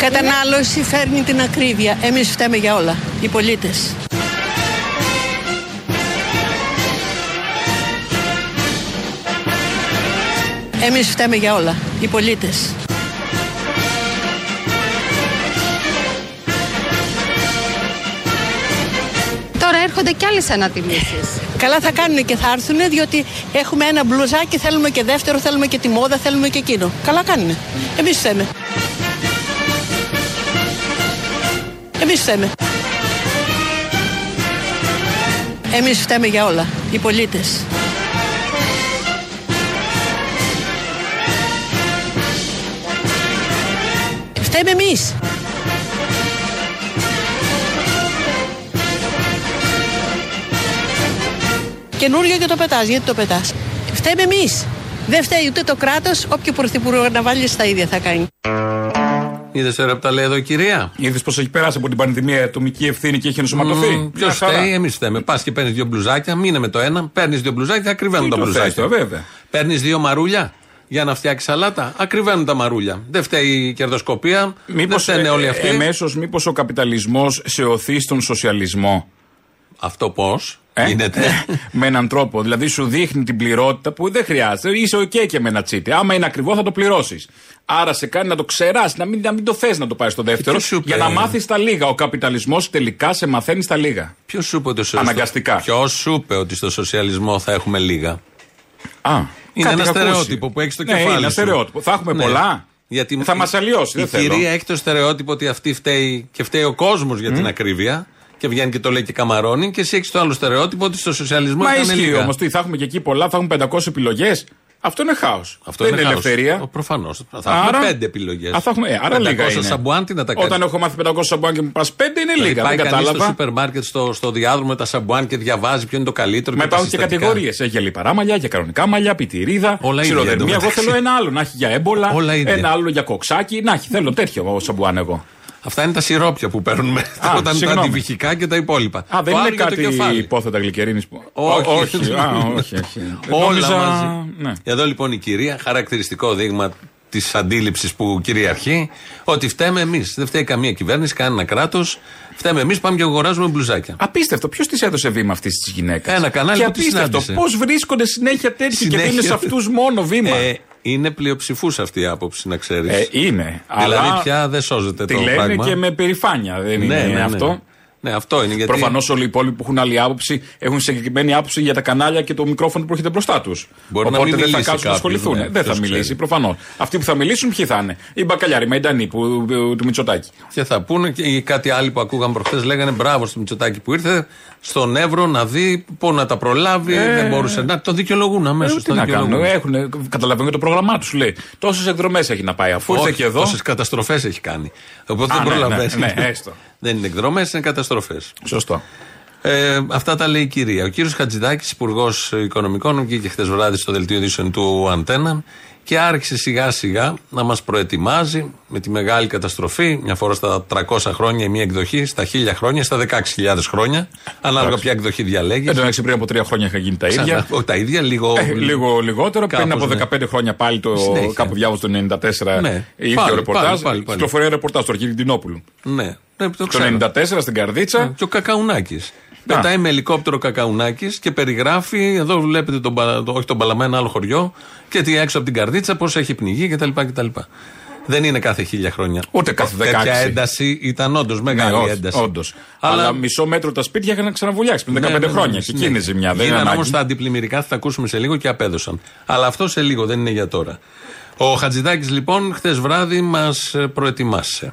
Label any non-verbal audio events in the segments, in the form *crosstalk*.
κατανάλωση φέρνει την ακρίβεια. Εμείς φταίμε για όλα, οι πολίτες. Εμείς φταίμε για όλα, οι πολίτες. Τώρα έρχονται κι άλλες ανατιμήσεις. *laughs* Καλά θα κάνουν και θα έρθουν διότι έχουμε ένα μπλουζάκι, θέλουμε και δεύτερο, θέλουμε και τη μόδα, θέλουμε και εκείνο. Καλά κάνουν. Εμείς φταίμε. Εμείς φταίμε. Εμείς φταίμε για όλα, οι πολίτες. Φταίμε εμείς. Καινούριο και το πετάς. Γιατί το πετάς; Φταίμε εμείς. Δεν φταίει ούτε το κράτος, όποιο πρωθυπουργό να βάλει στα ίδια θα κάνει. Είδες τώρα που τα λέει εδώ η κυρία; Είδες πως έχει περάσει από την πανδημία ατομική ευθύνη και έχει ενσωματωθεί; Ποιος φταίει, εμείς φταίμε. Πας και παίρνεις δύο μπλουζάκια, μείνε με το ένα, παίρνεις δύο μπλουζάκια, ακριβένουν Πού τα το θες μπλουζάκια. το, βέβαια. Παίρνεις δύο μαρούλια για να φτιάξει σαλάτα, ακριβένουν τα μαρούλια. Δεν φταίει η κερδοσκοπία, δεν Μήπως φταίνε όλοι αυτοί. εμέσως μήπως ο καπιταλισμός σε οθεί στον σοσιαλισμό; Αυτό πώς; Ε; γίνεται. με έναν τρόπο. Δηλαδή σου δείχνει την πληρότητα που δεν χρειάζεται. Είσαι οκ και με ένα τσίτι. Άμα είναι ακριβό θα το πληρώσεις. Άρα σε κάνει να το ξεράσει, να μην, να μην το θες να το πάρεις στο δεύτερο. ποιος σου είπε; Για να μάθεις τα λίγα. Ο καπιταλισμός τελικά σε μαθαίνεις τα λίγα. Ποιος σου είπε ότι στο- Αναγκαστικά. Ποιος σου είπε ότι στο σοσιαλισμό θα έχουμε λίγα; Α, Είναι κάτι ένα είχα ακούσει. στερεότυπο που έχεις στο ναι, κεφάλι. Είναι ένα σου. στερεότυπο. Θα έχουμε Ναι. πολλά. Γιατί θα μας αλλοιώσει. Η Δεν θέλω. κυρία έχει το στερεότυπο ότι αυτή φταίει και φταίει ο κόσμος για την ακρίβεια. Και βγαίνει και το λέει και καμαρώνει. Και εσύ έχεις το άλλο στερεότυπο ότι στο σοσιαλισμό Μα ήταν ισχύει λίγα. όμως. Τι θα έχουμε και εκεί πολλά, θα έχουμε 500 επιλογές. Αυτό είναι χάος. Αυτό δεν είναι είναι χάος. ελευθερία. Προφανώς. Θα έχουμε πέντε επιλογές. Α, θα έχουμε, ε, άρα λίγα είναι. σαμπουάν, τι να τα κάνεις. Όταν έχω μάθει 500 σαμπουάν και μου πας 5 είναι Δηλαδή λίγα. πάει Δεν κανείς στο κατάλαβα. σούπερ μάρκετ στο, στο διάδρομο με τα σαμπουάν και διαβάζει ποιο είναι το καλύτερο. Μα και τα υπάρχουν και συστατικά. κατηγορίες. Έχει για λιπαρά μαλλιά, για κανονικά μαλλιά, πιτυρίδα, Όλα ίδια ξηροδερμία. Εγώ εντωμεταξύ. θέλω ένα άλλο. Να έχει για έμπολα, Όλα ίδια. ένα άλλο για κοξάκι. Να έχει, θέλω τέτοιο σαμπουάν εγώ. Αυτά είναι τα σιρόπια που παίρνουμε Α, *laughs* όταν τα συγγνώμη. αντιβυχικά και τα υπόλοιπα. Α, δεν Το είναι άλλο για το κάτι κεφάλι. υπόθετα γλυκερίνης που. Όχι. Ό, όχι. *laughs* Α, όχι, όχι. Όλα Νόμιζα- μαζί. Ναι. Εδώ λοιπόν η κυρία, χαρακτηριστικό δείγμα της αντίληψης που κυριαρχεί, ότι φταίμε εμείς. Δεν φταίει καμία κυβέρνηση, κανένα κράτος. Φταίμε εμείς, πάμε και αγοράζουμε μπλουζάκια. Απίστευτο. Ποιος της έδωσε βήμα αυτής της γυναίκας; Ένα κανάλι και που τη απίστευτο. συνάντησε. Πώς βρίσκονται συνέχεια τέτοιοι και Συνέχεια. δίνουν σε αυτούς μόνο βήμα; Ε, είναι πλειοψηφούς αυτή η άποψη, να ξέρεις. Ε, είναι. δηλαδή αλλά πια δεν σώζεται Τη το λένε πράγμα. και με περηφάνεια. Δεν ναι, είναι ναι, ναι. αυτό. Ναι, αυτό είναι. Γιατί... Προφανώς όλοι οι υπόλοιποι που έχουν άλλη άποψη έχουν συγκεκριμένη άποψη για τα κανάλια και το μικρόφωνο που έρχεται μπροστά τους. Μπορεί να Οπότε μην δεν θα μιλήσει κάτσουν να κάποιος, ασχοληθούν. ναι, δεν θα ποιος μιλήσει, ξέρει. προφανώς. Αυτοί που θα μιλήσουν, ποιοι θα είναι; Οι μπακαλιάροι, οι μαϊντανοί που, του, του Μητσοτάκη. Και θα πούνε και οι κάτι άλλοι που ακούγαν προχθές λέγανε μπράβο στο Μητσοτάκη που ήρθε στον Εύρο να δει πού να τα προλάβει. δεν μπορούσε να το δικαιολογούν αμέσως. Ε, τι να κάνουν. Έχουν, καταλαβαίνουν και το πρόγραμμά τους. Λέει τόσες εκδρομές έχει να πάει. Αφού ήρθε και εδώ. Τόσες καταστροφές έχει κάνει. Οπότε Α, δεν ναι, προλαβαίνει. ναι, ναι, έστω. *laughs* δεν είναι εκδρομές, είναι καταστροφές. Σωστό. Ε, αυτά τα λέει η κυρία. Ο κύριος Χατζηδάκης, υπουργός Οικονομικών, βγήκε χθες βράδυ στο δελτίο ειδήσεων του Αντένα και άρχισε σιγά σιγά να μας προετοιμάζει με τη μεγάλη καταστροφή, μια φορά στα 300 χρόνια, η μία εκδοχή, στα 1000 χρόνια, στα 16.000 χρόνια, ανάλογα ποια εκδοχή διαλέγεις. Εν τω μεταξύ πριν από τρία χρόνια είχα γίνει τα ίδια. Ξανά- όχι, τα ίδια, λίγο. Ε, λίγο λιγότερο. Πριν κάπως, από ναι. 15 χρόνια πάλι το Συνέχεια. κάπου διάβασα το 94 Ναι. ήρθε Πάλι, ο ρεπορτάζ. πάλι, πάλι, πάλι. Κυκλοφορεί ένα ρεπορτάζ του Αρχίδη Τινόπουλου. Ναι, ναι, το Το ξέρω. 94 στην Καρδίτσα. Και ο Κακαουνάκης. Πετάει με ελικόπτερο Κακαουνάκης και περιγράφει, εδώ βλέπετε τον, Πα- το, όχι τον Παλαμά, ένα άλλο χωριό, και τι έξω από την καρδίτσα, πώς έχει πνιγεί κτλ. κτλ. Δεν είναι κάθε χίλια χρόνια. Ούτε κάθε Τέτοια 16. ένταση ήταν όντως μεγάλη Ναι, όχι, ένταση. όντως. Αλλά, μισό μέτρο τα σπίτια είχαν ξαναβουλιάξει πριν 15 Ναι, ναι, ναι, χρόνια. ναι, Και ναι. εκείνη η ζημιά. Δεν είναι Γίνανε όμως ανάγκη. τα αντιπλημμυρικά, θα τα ακούσουμε σε λίγο και απέδωσαν. Αλλά αυτό σε λίγο, δεν είναι για τώρα. Ο Χατζηδάκης λοιπόν χθες βράδυ μας προετοιμάσε.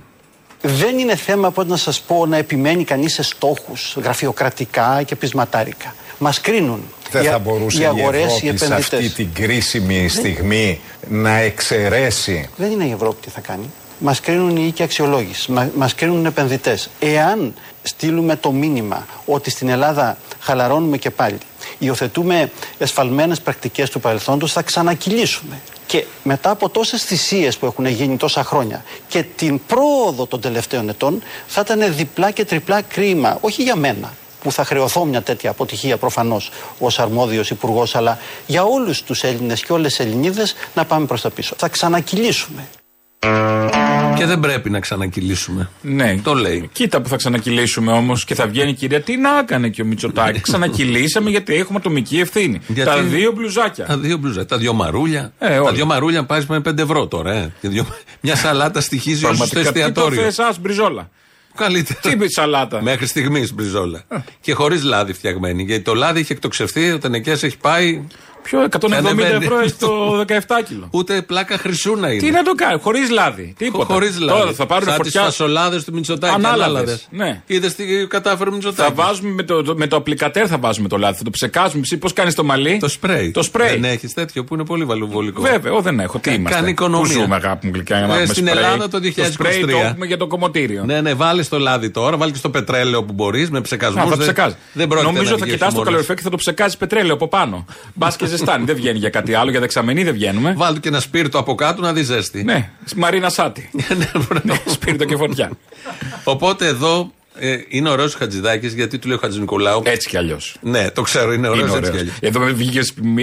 Δεν είναι θέμα, πώς να σας πω, να επιμένει κανείς σε στόχους γραφειοκρατικά και πεισματάρικα. Μας κρίνουν Δεν οι, θα οι μπορούσε η αγορές, οι Ευρώπη σε αυτή επενδυτές. την κρίσιμη στιγμή να εξαιρέσει Δεν είναι η Ευρώπη τι θα κάνει. Μας κρίνουν οι οίκοι αξιολόγηση, μα, μας κρίνουν οι επενδυτές. Εάν στείλουμε το μήνυμα ότι στην Ελλάδα χαλαρώνουμε και πάλι, υιοθετούμε εσφαλμένες πρακτικές του παρελθόντος, θα ξανακυλήσουμε. Και μετά από τόσες θυσίες που έχουν γίνει τόσα χρόνια και την πρόοδο των τελευταίων ετών, θα ήταν διπλά και τριπλά κρίμα, όχι για μένα, που θα χρεωθώ μια τέτοια αποτυχία προφανώς ως αρμόδιος υπουργός, αλλά για όλους τους Έλληνες και όλες τις Ελληνίδες να πάμε προς τα πίσω. Θα ξανακυλήσουμε. Και δεν πρέπει να ξανακυλήσουμε. Ναι. Το λέει. Κοίτα που θα ξανακυλήσουμε όμως και θα βγαίνει η κυρία. Τι να έκανε και ο Μητσοτάκη. *laughs* Ξανακυλήσαμε γιατί έχουμε ατομική ευθύνη. Γιατί- Τα δύο μπλουζάκια. Τα δύο μπλουζάκια. Τα δύο μαρούλια. Ε, τα όλα. δύο μαρούλια πάει με 5 ευρώ τώρα. Ε. Και δύο- *laughs* Μια σαλάτα στοιχίζει όσο στο Πραγματικά τι το εστιατόριο. θες, ας μπριζόλα. Καλύτερα. Τι είπε σαλάτα. Μέχρι στιγμής μπριζόλα. και χωρίς λάδι φτιαγμένη. Γιατί το λάδι έχει εκτοξευθεί, ο Τενεκέ έχει πάει. Ποιο 170 Ανεβαίνει. ευρώ έχει το 17 κιλο. Ούτε πλάκα χρυσού να είναι. Τι να το κάνει, χωρίς λάδι. Τίποτα. Χωρίς λάδι. Τώρα θα πάρουν Σαν φωτιά. τις φασολάδες του Μητσοτάκη. Ανάλαβες, Ανάλαβες. ναι. Είδες τι κατάφερε ο Μητσοτάκη. Θα βάζουμε με το, το- με το απλικατέρ θα βάζουμε το λάδι. Θα το ψεκάζουμε. Πώς κάνεις το μαλλί; Το σπρέι. Το σπρέι. Δεν έχεις τέτοιο που είναι πολύ βαλουβολικό. Βέβαια, εγώ δεν έχω. Τι Κα- είμαστε; κάνει οικονομία. Πού ζούμε, αγάπη μου γλυκιά, για να Ε, έχουμε στην σπρέι. Ελλάδα το Το σπρέι το 2023. έχουμε για το κομμωτήριο. Ναι, ναι, βάλεις το λάδι τώρα, βάλεις και στο πετρέλαιο που μπορείς με ψεκασμούς. Α, θα ψεκάζεις. Δεν πρόκειται Νομίζω να θα βγει κοιτάς το χειμώνας. καλοριφέρ και θα το ψεκάζεις πετρέλαιο από πάνω. Μπα και ζεστάνει. δεν βγαίνει για κάτι άλλο, για δεξαμενή δεν βγαίνουμε. Βάλει και ένα σπίρτο από κάτω να δει ζέστη. Ναι, Μαρίνα Σάτι. *laughs* Ναι, μπράβο. Σπίρτο και φωτιά. Οπότε εδώ ε, είναι ωραίος ο Χατζηδάκης γιατί του λέει ο Χατζη Νικολάου. Έτσι κι αλλιώς. Ναι, το ξέρω, είναι ωραίος Είναι έτσι κι ωραίος. αλλιώς. Εδώ με βγήκε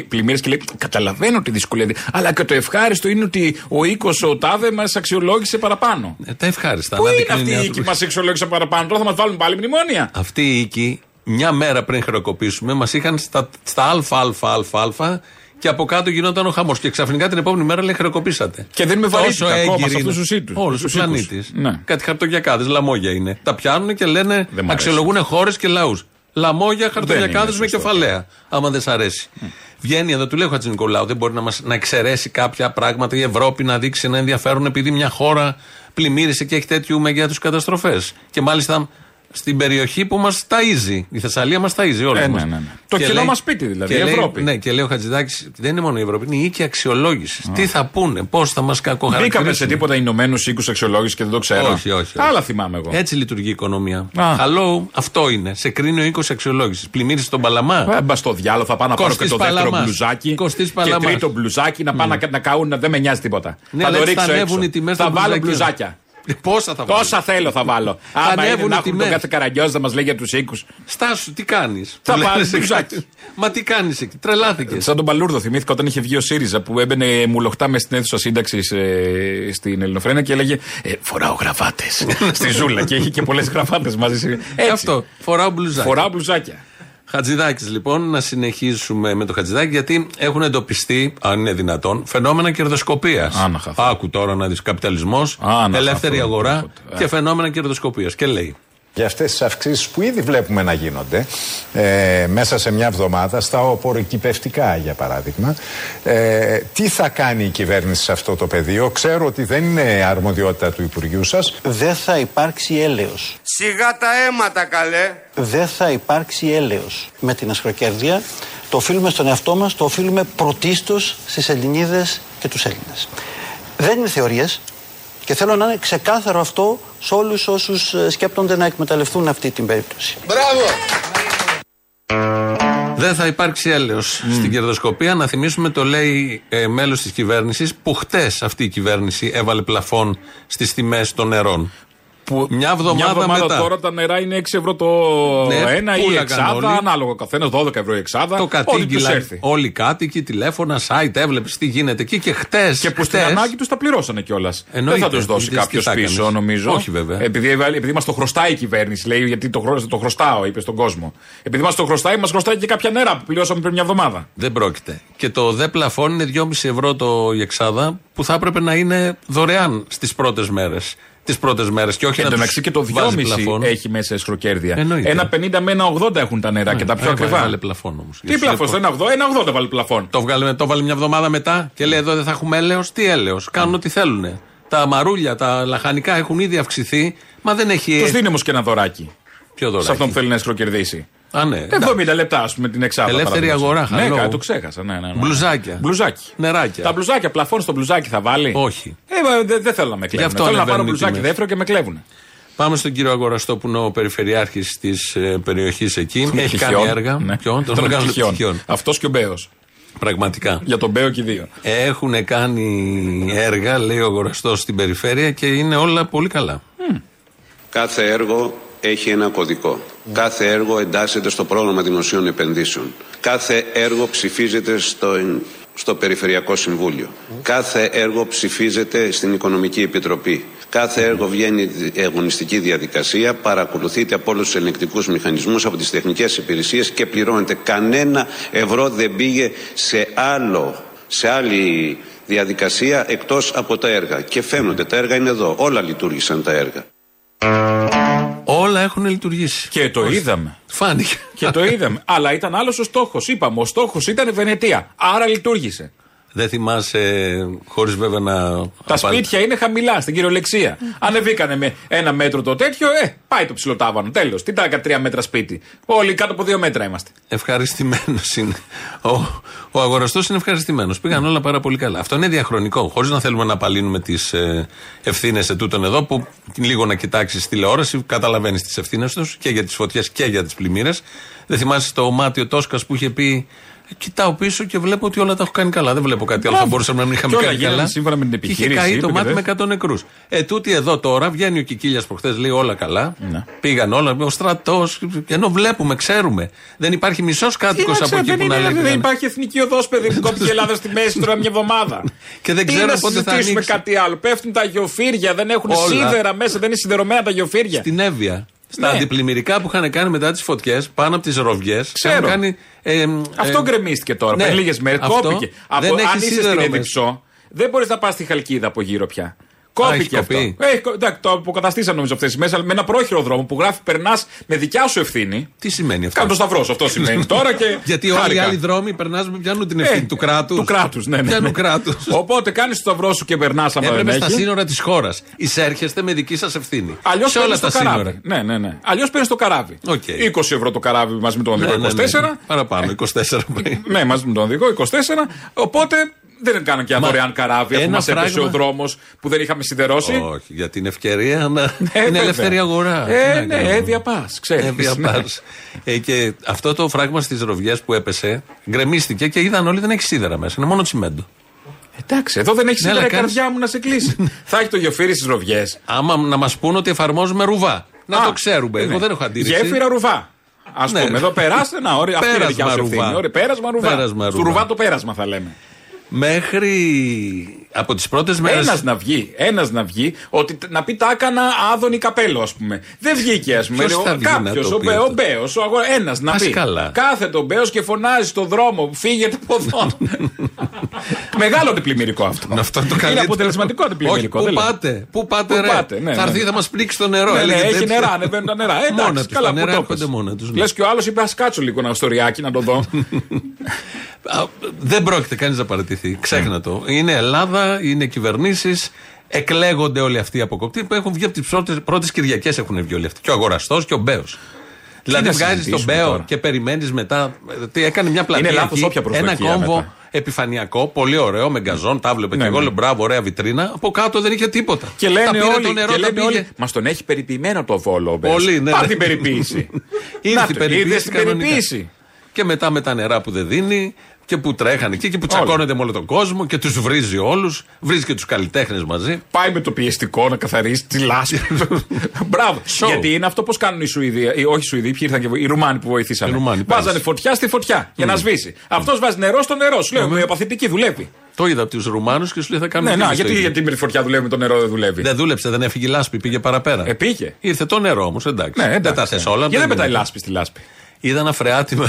πλημμύρες και λέει: Καταλαβαίνω τη δυσκολία. Αλλά και το ευχάριστο είναι ότι ο οίκος ο Τάδε μας αξιολόγησε παραπάνω. Ε, τα ευχάριστα. Πού να είναι δείχνει αυτή η μια οίκη του- μας αξιολόγησε παραπάνω; Τώρα θα μας βάλουν πάλι μνημόνια. Αυτή η οίκη, μια μέρα πριν χρεοκοπήσουμε, μας είχαν στα, στα ΑΑΑΑ και από κάτω γινόταν ο χαμός. Και ξαφνικά την επόμενη μέρα λέει χρεοκοπήσατε. Και δεν με βαρύτηκα Τόσο ακόμα έγκυροι σε αυτούς είναι. τους οίκους. Όλους Στους τους οίκους. πλανήτη. Ναι. Κάτι χαρτογιακάδες, λαμόγια είναι. Τα πιάνουν και λένε, Δεν μ' αρέσει. αξιολογούν χώρες και λαούς. Λαμόγια, χαρτογιακάδες είναι με σωστό. κεφαλαία. Άμα δεν σ' αρέσει. Βγαίνει εδώ, του λέει ο Χατζη Νικολάου, δεν μπορεί να, μας, να εξαιρέσει κάποια πράγματα η Ευρώπη να δείξει ένα ενδιαφέρον επειδή μια χώρα πλημμύρισε και έχει τέτοιου μεγέθους καταστροφές. Και μάλιστα στην περιοχή που μας ταΐζει. Η Θεσσαλία μας ταΐζει όλοι Ε, μας. ναι, ναι, ναι. Το Και κοινό λέει- μας σπίτι δηλαδή, και η λέει- Ευρώπη. Ναι, και λέει ο Χατζηδάκης, δεν είναι μόνο η Ευρώπη, είναι η οίκη αξιολόγησης. Τι θα πούνε, πώς θα μας κακοχαρακτηρίσουν. Μπήκαμε σε τίποτα Ηνωμένους οίκους αξιολόγησης και δεν το ξέρω. Όχι, όχι. Άλλα θυμάμαι εγώ. Έτσι λειτουργεί η οικονομία. Α. Καλό, αυτό είναι. Σε κρίνει ο οίκος αξιολόγησης. Πλημμύρισε τον Παλαμά. Ε, Μπας στο διάλογο, θα πάω να πάρω και Κωστής το δεύτερο Παλαμάς. μπλουζάκι. Κωστής και Παλαμάς. τρίτο μπλουζάκι να πάνε να, να καούν, δεν με νοιάζει τίποτα. Ναι, θα αλλά το έτσι ρίξω θα ανέβουν έξω. οι τιμές Θα των βάλω μπλουζακίων. μπλουζάκια. Πόσα θα βάλει. Τόσα θέλω θα βάλω. Άμα είναι ανέβουν οι να έχουμε τιμές. τον κάθε καραγκιόζη να μας λέει για τους οίκους. Στάσου, τι κάνεις; Θα πάρεις μπλουζάκι. *laughs* Μα τι κάνεις εκεί, τρελάθηκες. Σαν τον Παλούρδο, θυμήθηκα όταν είχε βγει ο ΣΥΡΙΖΑ που έμπαινε μουλοχτά μες στην αίθουσα σύνταξης ε, στην Ελληνοφρένα και έλεγε ε, Φοράω γραφάτε *laughs* στη ζούλα και είχε και πολλές γραφάτε μαζί. Έτσι. Ε, Αυτό. Φοράω μπλουζάκι. Φοράω μπλουζάκια. Χατζηδάκης, λοιπόν, να συνεχίσουμε με το Χατζηδάκη, γιατί έχουν εντοπιστεί, αν είναι δυνατόν, φαινόμενα κερδοσκοπίας. Α, να χαθώ. Άκου τώρα να δεις καπιταλισμός, Α, να ελεύθερη χαθώ, αγορά τίποτα. και φαινόμενα κερδοσκοπίας. Και λέει. Για αυτές τις αυξήσεις που ήδη βλέπουμε να γίνονται ε, μέσα σε μια εβδομάδα στα οποροκυπευτικά για παράδειγμα ε, τι θα κάνει η κυβέρνηση σε αυτό το πεδίο; Ξέρω ότι δεν είναι αρμοδιότητα του Υπουργείου σας Δεν θα υπάρξει έλεος. Σιγά τα αίματα καλέ. Δεν θα υπάρξει έλεος με την ασχροκέρδεια. Το οφείλουμε στον εαυτό μας, το οφείλουμε πρωτίστως στις Ελληνίδες και τους Έλληνες. Δεν είναι θεωρίες και θέλω να είναι ξεκάθαρο αυτό σε όλους όσους ε, σκέπτονται να εκμεταλλευτούν αυτή την περίπτωση. Μπράβο. Δεν θα υπάρξει έλεος στην κερδοσκοπία. Να θυμίσουμε, το λέει ε, μέλος της κυβέρνησης, που χτες αυτή η κυβέρνηση έβαλε πλαφόν στις τιμές των νερών. Που Μια εβδομάδα μετά. τώρα τα νερά είναι 6 ευρώ το Ναι, ένα ή πουλάγαν εξάδα, όλοι. ανάλογα ο καθένας, 12 ευρώ η εξάδα. Το Όλοι τους κατήγγυλαν έρθει. όλοι οι κάτοικοι, τηλέφωνα, site, έβλεπες τι γίνεται εκεί και χτες. Και που στην ανάγκη τους τα πληρώσανε κιόλας. Δεν Εννοείται. θα τους δώσει Είδες τι κάποιος θα έκανες. πίσω, νομίζω. Όχι, βέβαια. Επειδή, επειδή μας το χρωστάει η κυβέρνηση, λέει, γιατί το, χρω- το χρωστάω, είπε στον κόσμο. Επειδή μας το χρωστάει, μας χρωστάει και κάποια νερά που πληρώσαμε πριν μια εβδομάδα. Δεν πρόκειται. Και το δε πλαφόν είναι 2,5 ευρώ το η εξάδα που θα έπρεπε να είναι δωρεάν στις πρώτες μέρες. Τις πρώτες μέρες και όχι Εν να τω τους μεταξύ και το βάζει 2,5 πλαφόν. έχει μέσα εσχροκέρδεια. Εννοείται. Ένα 50 με ένα 80 έχουν τα νερά και τα πιο Ε, ακριβά. Βάλε πλαφόν όμως. Τι πλαφόν, στο ένα 80, ένα 80 βάλει πλαφόν. Το, βγάλε, το βάλε μια εβδομάδα μετά και λέει εδώ δεν θα έχουμε έλεος. Τι έλεος; Κάνουν ό,τι θέλουν. Τα μαρούλια, τα λαχανικά έχουν ήδη αυξηθεί. Μα δεν έχει. Τους δίνει όμως και ένα δωράκι. Ποιο δωράκι; Σε αυτόν που θέλει να εσχροκερδίσει. Α, ναι. 70 λεπτά, ας πούμε, την εξάδα. Ελεύθερη παραδείγματος. αγορά, Ναι, χαλό. κάτι το ξέχασα. Ναι, ναι, ναι. Μπλουζάκια. Μπλουζάκι. Νεράκια. Τα μπλουζάκια, πλαφόν στο μπλουζάκι θα βάλει; Όχι. Ε, μα, δεν δεν θέλω να με κλέβουν. αυτό Θέλω να ανεβαίνουν πάρω οι μπλουζάκι τιμές. δεύτερο και με κλέβουν. Πάμε στον κύριο Αγοραστό που είναι ο περιφερειάρχης της ε, περιοχής εκεί. *laughs* Έχει κάνει Πτυχιών. έργα. Ναι. Ποιον, τον Των οργάνων πτυχιών. πτυχιών. Αυτός και ο Μπέος. Πραγματικά. Για τον Μπέο και οι δύο. Έχουν κάνει έργα, λέει ο Αγοραστός στην περιφέρεια και είναι όλα πολύ καλά. Κάθε έργο έχει ένα κωδικό. Κάθε έργο εντάσσεται στο πρόγραμμα δημοσίων επενδύσεων. Κάθε έργο ψηφίζεται στο, στο Περιφερειακό Συμβούλιο. Κάθε έργο ψηφίζεται στην Οικονομική Επιτροπή. Κάθε έργο βγαίνει αγωνιστική διαδικασία, παρακολουθείται από όλους τους ελεγκτικούς μηχανισμούς, από τις τεχνικές υπηρεσίες και πληρώνεται. Κανένα ευρώ δεν πήγε σε άλλο, σε άλλη διαδικασία εκτός από τα έργα. Και φαίνονται, τα έργα είναι εδώ. Όλα λειτουργήσαν τα έργα. Όλα έχουν λειτουργήσει. Και το είδαμε. Φάνηκε. Και το είδαμε. Αλλά ήταν άλλος ο στόχος. Είπαμε, ο στόχος ήταν Βενετία. Άρα λειτουργήσε. Δεν θυμάσαι, χωρίς βέβαια να. Τα απαν- σπίτια είναι χαμηλά στην κυριολεξία. Ανεβήκανε με ένα μέτρο το τέτοιο, ε, πάει το ψιλοτάβανο. Τέλος. Τι τα τρία μέτρα σπίτι. Όλοι κάτω από δύο μέτρα είμαστε. Ευχαριστημένος είναι. Ο, ο αγοραστός είναι ευχαριστημένος. Πήγαν όλα πάρα πολύ καλά. Αυτό είναι διαχρονικό. Χωρίς να θέλουμε να απαλύνουμε τις ε, ευθύνες ετούτων εδώ, που λίγο να κοιτάξεις τηλεόραση, καταλαβαίνεις τις ευθύνες τους και για τις φωτιές και για τις πλημμύρες. Δεν θυμάσαι το μάτιο Τόσκας που είχε πει. Κοιτάω πίσω και βλέπω ότι όλα τα έχω κάνει καλά. Δεν βλέπω κάτι άλλο. Θα μπορούσαμε να μην είχαμε Και όλα κάνει γίνανε καλά. σύμφωνα με την Και είχε επιχείρηση, καεί το είπε και μάτι δεν. με 100 νεκρούς. Ε, τούτη εδώ τώρα βγαίνει ο Κικίλιας προχθές, λέει όλα καλά. Ναι. Πήγαν όλα. Ο στρατός. Ενώ βλέπουμε, ξέρουμε. Δεν υπάρχει μισός κάτοικος Τι να από ξέρω, εκεί δεν, που να είναι, λέει. δεν δεν- υπάρχει εθνική οδός, παιδί που κόπηκε η Ελλάδα στη μέση τώρα μια εβδομάδα. Και δεν Τι ξέρω να πότε θα συζητήσουμε ανοίξει. κάτι άλλο. Πέφτουν τα γεωφύρια, δεν έχουν Όλα. σίδερα μέσα, δεν είναι σιδερωμένα τα γεωφύρια. Στην Εύβοια. Στα Ναι. αντιπλημμυρικά που είχαν κάνει μετά τις φωτιές, πάνω από τις ροβιές. Ξέρω. Κάνει, ε, Αυτό ε, γκρεμίστηκε τώρα. ναι, πριν λίγες μέρες. αυτό Κόπηκε. δεν Από, έχει αν είσαι σίδερο στην μέσα. Εδιψό, δεν μπορείς να πας στη Χαλκίδα από γύρω πια. Έχει Κόπηκε αυτό. κοπεί. Έχει, κο- εντάξει, το αποκαταστήσαν νομίζω αυτές τις μέρες, αλλά με ένα πρόχειρο δρόμο που γράφει περνάς με δικιά σου ευθύνη. Τι σημαίνει αυτό; Κάτω το σταυρός, αυτό σημαίνει τώρα και. *laughs* Γιατί όλοι οι χάρηκα. άλλοι δρόμοι περνάζουν πιάνουν την ευθύνη Ε, του κράτους. Του κράτους, ναι. ναι, Πιάνουν ναι. κράτου. Οπότε κάνεις το σταυρό σου και περνάς άμα δεν Έπρεπε στα έχει. σύνορα της χώρας. Εισέρχεστε με δική σας ευθύνη. Αλλιώς σε όλα παίρνει τα το σύνορα. καράβι. Ναι, ναι, ναι. Αλλιώς παίρνεις το καράβι. Οκ. 20 ευρώ το καράβι μαζί με τον Ναι, οδηγό ναι, ναι. 24. Παραπάνω, 24 πάει. Ναι, μαζί με τον οδηγό 24. Οπότε δεν κάναν και ένα Μα, δωρεάν καράβι αφού ένα μας έπεσε φράγμα- ο δρόμος που δεν είχαμε σιδερώσει. Όχι, για την ευκαιρία να. Ε, *laughs* είναι βέβαια. ελεύθερη αγορά. Ε, Τι να ναι, κάνουμε. έβια πας. Ξέρεις. Έβια πας. Ε, και αυτό το φράγμα στις ροβιές που έπεσε, γκρεμίστηκε και είδαν όλοι δεν έχει σίδερα μέσα. Είναι μόνο τσιμέντο. Εντάξει, εδώ δεν έχει Ναι, αλλά σίδερα η κάνεις- καρδιά μου να σε κλείσει. *laughs* Θα έχει το γεφύρι στις ροβιές. Άμα να μας πούνε ότι εφαρμόζουμε ρουβά. Να το ξέρουμε. Εγώ δεν έχω αντίρρηση. Γέφυρα ρουβά. Α Ναι. πούμε, εδώ περάστε. Να, ωραία, αυτή είναι η Πέρασμα δικιά σου ρουβά. ευθύνη. Ωραία, Πέρασμα ρουβά. Πέρασμα Του ρουβά. ρουβά το πέρασμα θα λέμε. Μέχρι από τις πρώτες μέρε. Ένας να βγει, ένας να βγει, ότι τ- να πει τα έκανα άδωνη καπέλο, ας πούμε. Δεν βγήκε, ας πούμε. Ποιος θα βγει να Κάποιος, το ο, πει Μπέ- αυτό; ο Μπέο, ένας να Πας πει. καλά. Κάθεται ο Μπέος και φωνάζει στον δρόμο, φύγετε από εδώ. *laughs* Μεγάλο αντιπλημμυρικό αυτό. Αυτό το Είναι καλύτερο. αποτελεσματικό Όχι, αντιπλημμυρικό. πού δεν λέω. πάτε, πού πάτε, Πού ρε. πάτε, ναι, θα ναι. έρθει, θα μας πλήξει το νερό. Ναι, ναι, έλεγε έχει τέτοια. νερά, ανεβαίνουν τα νερά. Ε, *laughs* Μόνα Εντάξει, τους, καλά τα που νερά το έρχονται πες. μόνα τους, ναι. Λες και ο άλλος είπε, ας κάτσω λίγο ένα στοριάκι να το δω. *laughs* Α, Δεν πρόκειται κανείς να παραιτηθεί. Ξέχνα το. Είναι Ελλάδα, είναι κυβερνήσεις. Εκλέγονται όλοι αυτοί οι αποκοπτοί που έχουν βγει από τις πρώτες Κυριακές. Έχουν βγει όλοι αυτοί. Και ο αγοραστός και ο Μπέος. Δηλαδή να βγάζεις τον συζητήσουμε Μπέο τώρα; και περιμένεις μετά. Τι έκανε μια πλατεία. Είναι λάθος εκεί, όποια Ένα προσδοκία κόμβο μετά. επιφανειακό, πολύ ωραίο, με γκαζόν, τα βλέπε Ναι, και εγώ. ναι. Λέω μπράβο, ωραία βιτρίνα. Από κάτω δεν είχε τίποτα. Και Τα λένε πήρε όλοι, το νερό, και τα λένε πήγε. όλοι Μας τον έχει περιποιημένο το βόλο ο Μπέος. Πολύ, ναι, Πάρ' ναι. την περιποίηση. *laughs* Ήρθε Να η το, περιποίηση είδες την κανονικά. περιποίηση. Και μετά με τα νερά που δεν δίνει και που τρέχανε εκεί και που τσακώνεται με όλο τον κόσμο και τους βρίζει όλους. Βρίζει και τους καλλιτέχνες μαζί. Πάει με το πιεστικό να καθαρίσει τη λάσπη. *laughs* Μπράβο. Show. Γιατί είναι αυτό πώς κάνουν οι Σουηδοί. οι- Όχι οι Σουηδοί, ποιοι ήρθαν και βο- οι Ρουμάνοι που βοηθήσαν. Οι Ρουμάνοι, Βάζανε πέρυσι. φωτιά στη φωτιά για να σβήσει. Αυτός βάζει νερό στο νερό. Σου λέω, η παθητική δουλεύει. Το είδα από τους Ρουμάνους και σου λέει θα κάνουμε Ναι, και να, εμείς το γιατί, ίδιο. γιατί με τη φωτιά δουλεύει, με το νερό δεν δουλεύει. Δεν δούλεψε, δεν έφυγε η λάσπη, πήγε παραπέρα. Ε, πήγε. Ήρθε το νερό όμως, εντάξει. Ναι, δεν τα εντάξει. θες όλα. Γιατί δεν πετάει είναι. λάσπη στη λάσπη. Είδα ένα φρεάτιο.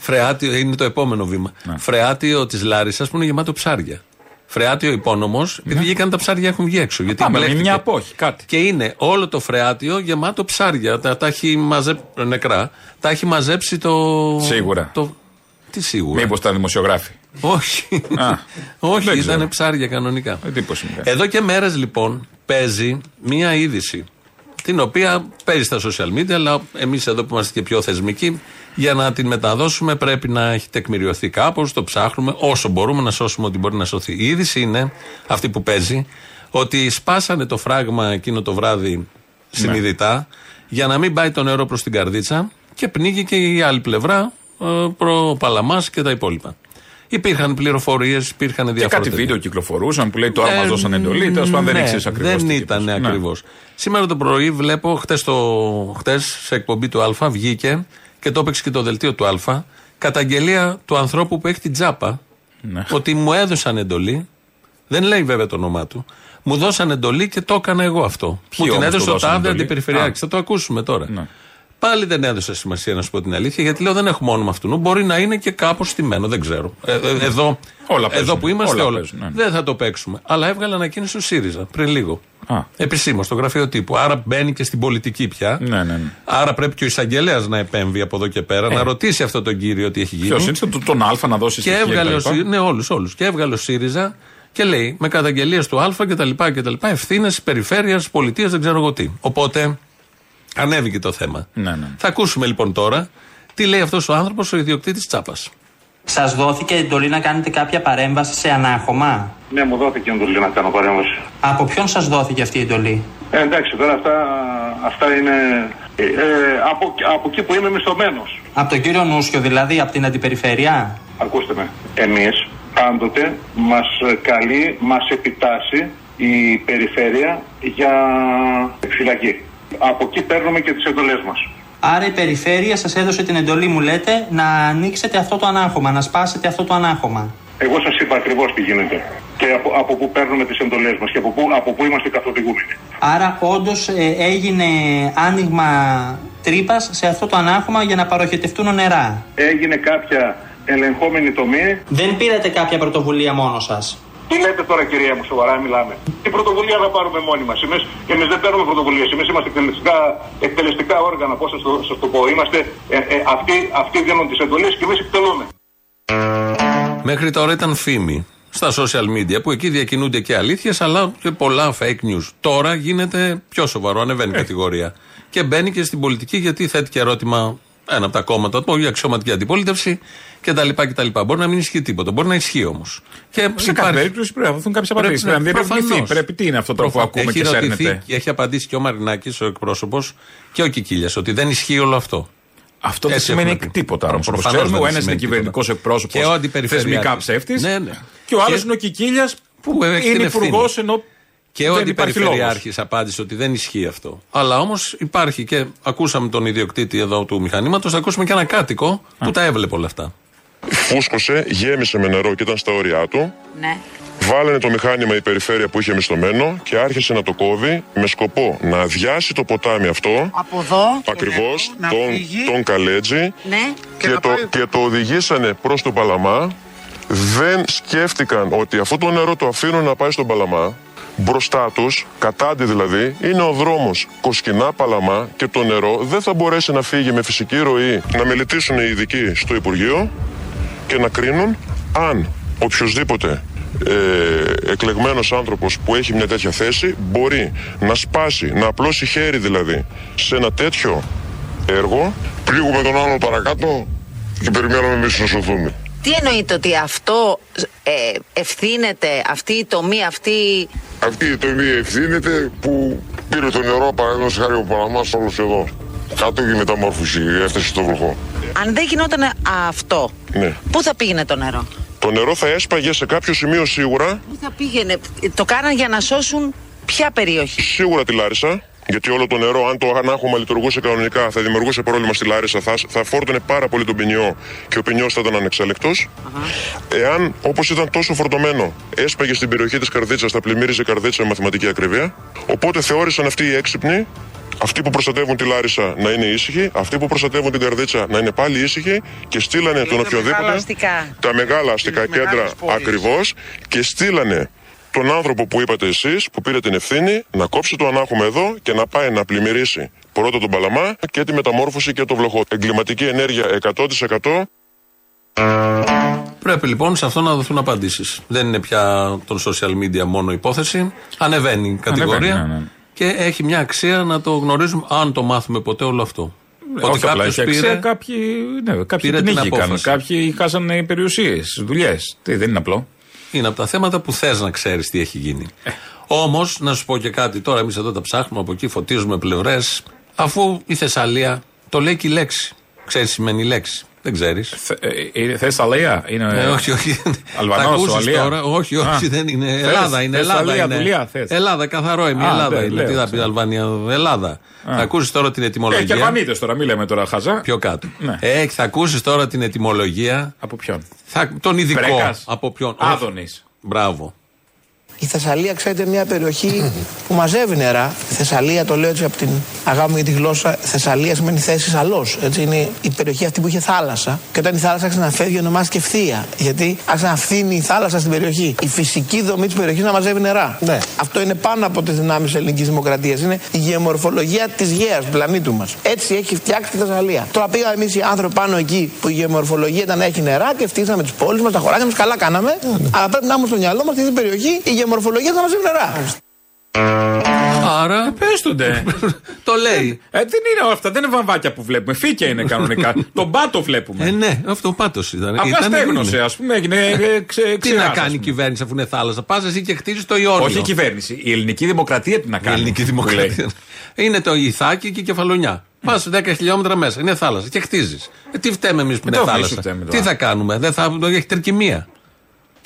Φρεάτιο είναι το επόμενο βήμα. Φρεάτιο της Λάρισας που είναι γεμάτο ψάρια. Φρεάτιο υπόνομος, επειδή βγήκαν τα ψάρια έχουν βγει έξω. Γιατί Πάμε με μπλέχτηκε. μια απόχη, κάτι. Και είναι όλο το φρεάτιο γεμάτο ψάρια. Τα, τα έχει μαζέψει. νεκρά. Τα έχει μαζέψει το. Σίγουρα. Το, τι σίγουρα; Μήπως ήταν δημοσιογράφοι. Όχι. Α, Όχι, δεν ήταν ξέρω. ψάρια κανονικά. Εντύπωση μου κάνει. Εδώ και μέρες λοιπόν παίζει μία είδηση. Την οποία παίζει στα social media, αλλά εμείς εδώ που είμαστε και πιο θεσμικοί, για να την μεταδώσουμε πρέπει να έχει τεκμηριωθεί κάπως. Το ψάχνουμε όσο μπορούμε να σώσουμε ό,τι μπορεί να σωθεί. Η είδηση είναι αυτή που παίζει, ότι σπάσανε το φράγμα εκείνο το βράδυ συνειδητά για να μην πάει το νερό προς την καρδίτσα και πνίγηκε η άλλη πλευρά ε, προ Παλαμάς και τα υπόλοιπα. Υπήρχαν πληροφορίες, υπήρχαν Και διάφορα. κάτι τέτοια. βίντεο κυκλοφορούσαν που λέει τώρα Ε, μα δώσαν εντολή. Τέλος πάντων δεν ναι, ήξερες ακριβώς. Δεν ήταν ακριβώς. Σήμερα το πρωί βλέπω, χτες χτες, σε εκπομπή του Α βγήκε και το έπαιξε και το δελτίο του Α. Καταγγελία του ανθρώπου που έχει την τζάπα Ναι. ότι μου έδωσαν εντολή Δεν λέει βέβαια το όνομά του. Μου δώσαν εντολή και το έκανα εγώ αυτό. Ποιοι μου την όμως έδωσε του ο δώσαν τάδε εντολή; αντιπεριφερειάρχης. Α. Θα το ακούσουμε τώρα. Ναι. Πάλι δεν έδωσα σημασία να σου πω την αλήθεια, γιατί λέω δεν έχουμε όνομα αυτού. Μπορεί να είναι και κάπως στημένο, δεν ξέρω. Ε, ε, εδώ, Όλα παίζουν. εδώ που είμαστε Όλα όλα. παίζουν, ναι. Δεν θα το παίξουμε. Αλλά έβγαλε ανακοίνωση ο ΣΥΡΙΖΑ πριν λίγο. Α. Επισήμως στο γραφείο τύπου. Άρα μπαίνει και στην πολιτική πια. Ναι, ναι, ναι. Άρα πρέπει και ο εισαγγελέας να επέμβει από εδώ και πέρα, να ρωτήσει αυτό τον κύριο τι έχει γίνει. Ποιος είναι, το- τον Α να δώσει Και στοιχεία έβγαλε ο κτλ. ΣΥΡΙΖΑ. Ναι, όλους, όλους. Και έβγαλε ο ΣΥΡΙΖΑ και λέει με καταγγελίες του Α κτλ. Ευθύνες περιφέρειας, πολιτείας, δεν ξέρω εγώ τι. Οπότε ανέβηκε το θέμα. Ναι, ναι. Θα ακούσουμε λοιπόν τώρα τι λέει αυτός ο άνθρωπος, ο ιδιοκτήτης Τσάπας. Σας δόθηκε εντολή να κάνετε κάποια παρέμβαση σε ανάχωμα; Ναι, μου δόθηκε εντολή να κάνω παρέμβαση. Από ποιον σας δόθηκε αυτή η εντολή; Ε, εντάξει, τώρα αυτά, αυτά είναι ε, ε, από, από εκεί που είμαι μισθωμένος. Από τον κύριο Νούσιο, δηλαδή, από την αντιπεριφέρεια; Ακούστε με. Εμείς πάντοτε μας καλεί, μας επιτάσσει η περιφέρεια για φυλακή. Από εκεί παίρνουμε και τις εντολές μας. Άρα η περιφέρεια σας έδωσε την εντολή, μου λέτε, να ανοίξετε αυτό το ανάχωμα, να σπάσετε αυτό το ανάχωμα. Εγώ σας είπα ακριβώς τι γίνεται. Και από, από πού παίρνουμε τις εντολές μας και από πού, από πού είμαστε καθοδηγούμενοι. Άρα όντως έγινε άνοιγμα τρύπας σε αυτό το ανάχωμα για να παροχετευτούν νερά. Έγινε κάποια ελεγχόμενη τομή Δεν πήρατε κάποια πρωτοβουλία μόνος σας. Τι λέτε τώρα, κυρία μου, σοβαρά μιλάμε. Τι πρωτοβουλία θα πάρουμε μόνοι μας. Εμείς; Εμείς δεν παίρνουμε πρωτοβουλίες. Εμείς είμαστε εκτελεστικά, εκτελεστικά όργανα. Πώς σα το, σας το πω. Είμαστε, ε, ε, αυτοί, αυτοί δίνουν τις εντολές και εμείς εκτελούμε. Μέχρι τώρα ήταν φήμη στα social media που εκεί διακινούνται και αλήθειες αλλά και πολλά fake news. Τώρα γίνεται πιο σοβαρό, ανεβαίνει η κατηγορία. Και μπαίνει και στην πολιτική γιατί θέτει και ερώτημα ένα από τα κόμματα του, η αξιωματική αντιπολίτευση κτλ. κτλ. Μπορεί να μην ισχύει τίποτα, μπορεί να ισχύει όμως. Και Σε κάθε περίπτωση πρέπει να δοθούν κάποιες απαντήσεις. Πρέπει να διερευνηθεί. προφανώς. Πρέπει τι είναι αυτό το που Προφανώς. ακούμε έχει και ρωτηθεί σέρνεται; και έχει απαντήσει και ο Μαρινάκης, ο εκπρόσωπος, και ο Κικίλιας, ότι δεν ισχύει όλο αυτό. Αυτό δεν Έτσι σημαίνει έχουμε πει. τίποτα όμως. Όπως Προφανώς ξέρουμε, δεν ο ένας είναι σημαίνει κυβερνητικός τίποτα. εκπρόσωπο, Και ο αντιπεριφερειάρχης. θεσμικά ψεύτης. Ναι, ναι. Και ο άλλος Και- είναι ο Κικίλιας που που έχει την είναι ευθύνη. υπουργός ενώ. Και ο δεν υπάρχει λόγος. Αντιπεριφερειάρχη απάντησε ότι δεν ισχύει αυτό. Αλλά όμως υπάρχει και ακούσαμε τον ιδιοκτήτη εδώ του μηχανήματος, θα ακούσουμε και ένα κάτοικο που τα έβλεπε όλα αυτά. Φούσκωσε, γέμισε με νερό και ήταν στα όρια του. Ναι. Βάλανε το μηχάνημα η περιφέρεια που είχε μισθωμένο και άρχισε να το κόβει με σκοπό να αδειάσει το ποτάμι αυτό. Από εδώ. Ακριβώς να τον, φύγει. τον Καλέτζη Ναι. και, το, και το οδηγήσανε προς τον Παλαμά. Δεν σκέφτηκαν ότι αυτό το νερό το αφήνουν να πάει στον Παλαμά. Μπροστά τους, κατάντι δηλαδή, είναι ο δρόμος Κοσκινά Παλαμά και το νερό δεν θα μπορέσει να φύγει με φυσική ροή. Να μελετήσουν οι ειδικοί στο Υπουργείο και να κρίνουν αν οποιοδήποτε ε, εκλεγμένος άνθρωπος που έχει μια τέτοια θέση μπορεί να σπάσει, να απλώσει χέρι δηλαδή σε ένα τέτοιο έργο. Πλήγουμε τον άλλο παρακάτω και περιμένουμε εμείς να σωθούμε. Τι εννοείται ότι αυτό ε, ευθύνεται, αυτή η τομή, αυτή. Αυτή η τομή ευθύνεται που πήρε το νερό παραδείγματος χάρη ο Παναμάς όλος εδώ. Κάτω και η μεταμόρφωση έφτασε στο βροχό. Αν δεν γινόταν αυτό, Ναι. πού θα πήγαινε το νερό; Το νερό θα έσπαγε σε κάποιο σημείο σίγουρα, Πού θα πήγαινε; Το κάναν για να σώσουν ποια περιοχή; σίγουρα τη Λάρισα. Γιατί όλο το νερό, αν το ανάχωμα λειτουργούσε κανονικά, θα δημιουργούσε πρόβλημα στη Λάρισα, θα, θα φόρτωνε πάρα πολύ τον ποινιό και ο ποινιός θα ήταν ανεξέλεκτος. Εάν, όπως ήταν τόσο φορτωμένο, έσπαγε στην περιοχή της Καρδίτσα, θα πλημμύριζε η Καρδίτσα με μαθηματική ακρίβεια. Οπότε θεώρησαν αυτοί οι έξυπνοι, αυτοί που προστατεύουν τη Λάρισα να είναι ήσυχοι, αυτοί που προστατεύουν την Καρδίτσα να είναι πάλι ήσυχοι και στείλανε τον τα οποιοδήποτε. μεγάλα αστικά. Τα μεγάλα αστικά Τις κέντρα μεγάλες πόλεις. ακριβώς και στείλανε τον άνθρωπο που είπατε εσείς, που πήρε την ευθύνη, να κόψει το ανάχωμα εδώ και να πάει να πλημμυρίσει πρώτα τον Παλαμά και τη μεταμόρφωση και το βλοχό. Εγκληματική ενέργεια 100%. Πρέπει λοιπόν σε αυτό να δοθούν απαντήσεις. Δεν είναι πια των social media μόνο υπόθεση. Ανεβαίνει η κατηγορία Ανεβαίνει, ναι, ναι. και έχει μια αξία να το γνωρίζουμε, αν το μάθουμε ποτέ όλο αυτό. Όχι απλά έχει αξία, πήρε. κάποιοι, ναι, κάποιοι πήρε την την νίκηκαν. απόφαση. Κάποιοι χάσανε περιουσίες, δουλειές. Δεν είναι απλό. Είναι από τα θέματα που θες να ξέρεις τι έχει γίνει. Ε. Όμως, να σου πω και κάτι, τώρα εμείς εδώ τα ψάχνουμε από εκεί, φωτίζουμε πλευρές, αφού η Θεσσαλία το λέει και η λέξη. Ξέρεις τι σημαίνει η λέξη. Δεν ξέρεις. Θε Αλία, είναι. Ε, όχι, όχι. Αλβανός, Θα ακούσεις Σουαλία. τώρα; Όχι, όχι, Α. δεν είναι. Θες, Ελλάδα είναι. Ελλάδα Θεσσαλία, είναι. δουλειά, θες. Ελλάδα, καθαρό είμαι. Α, Ελλάδα ναι, είναι. λέω, Τι θα πει ξέρω. Αλβανία, Ελλάδα. Θα ακούσεις τώρα την Έχει και ετοιμολογία. Αλβανίτε τώρα, μην λέμε τώρα χαζά. Πιο κάτω. Ναι. Ε, θα ακούσεις τώρα την ετοιμολογία. Από ποιον; Θα, τον ειδικό. Πρέκας. Από ποιον; Άδωνης. Μπράβο. Η Θεσσαλία, ξέρετε, είναι μια περιοχή που μαζεύει νερά. Η Θεσσαλία, το λέω έτσι από την αγάπη μου για τη γλώσσα, Θεσσαλίας σημαίνει θέση αλό. Έτσι είναι η περιοχή αυτή που είχε θάλασσα. Και όταν η θάλασσα άρχισε να φεύγει, ονομάστηκε ευθεία. Γιατί άρχισε να φθίνει η θάλασσα στην περιοχή. Η φυσική δομή της περιοχής να μαζεύει νερά. Ναι. Αυτό είναι πάνω από τις δυνάμεις τη ελληνικής δημοκρατίας. Είναι η γεωμορφολογία της γέας του πλανήτου μας. Έτσι έχει φτιάξει τη Θεσσαλία. Τώρα πήγαμε εμείς οι άνθρωποι πάνω εκεί που η γεωμορφολογία ήταν να έχει νερά και φτιάξαμε τις πόλεις μας, τα χωράκια μας. Καλά κάναμε. Αλλά πρέπει να έχουμε στο μυαλό μας αυτή την περιοχή η γεωμορφολογία θα μαζεύει νερά. Άρα. Πέστονται. *laughs* το λέει. Ε, δεν είναι όλα αυτά, δεν είναι βαμβάκια που βλέπουμε. Φύκια είναι κανονικά. *laughs* Τον πάτο βλέπουμε. Ε, ναι, αυτό ο πάτος ήταν. Απλά Ήταν, στέγνωσε, είναι. ας πούμε, έγινε ε, ξε, Τι να ξεράς, κάνει ας η πούμε. κυβέρνηση αφού είναι θάλασσα; Πας εσύ και χτίζεις το Ιόνιο. Όχι η κυβέρνηση. Η ελληνική δημοκρατία τι να Η κάνει. ελληνική που λέει. δημοκρατία. Είναι το Ιθάκι και η Κεφαλονιά. Πας 10 χιλιόμετρα μέσα, είναι θάλασσα και χτίζεις. Ε, τι φταίμε εμείς που Ε, είναι το εμείς θάλασσα; φταίμε τώρα. Τι θα κάνουμε, δεν θα έχει τερκυμία.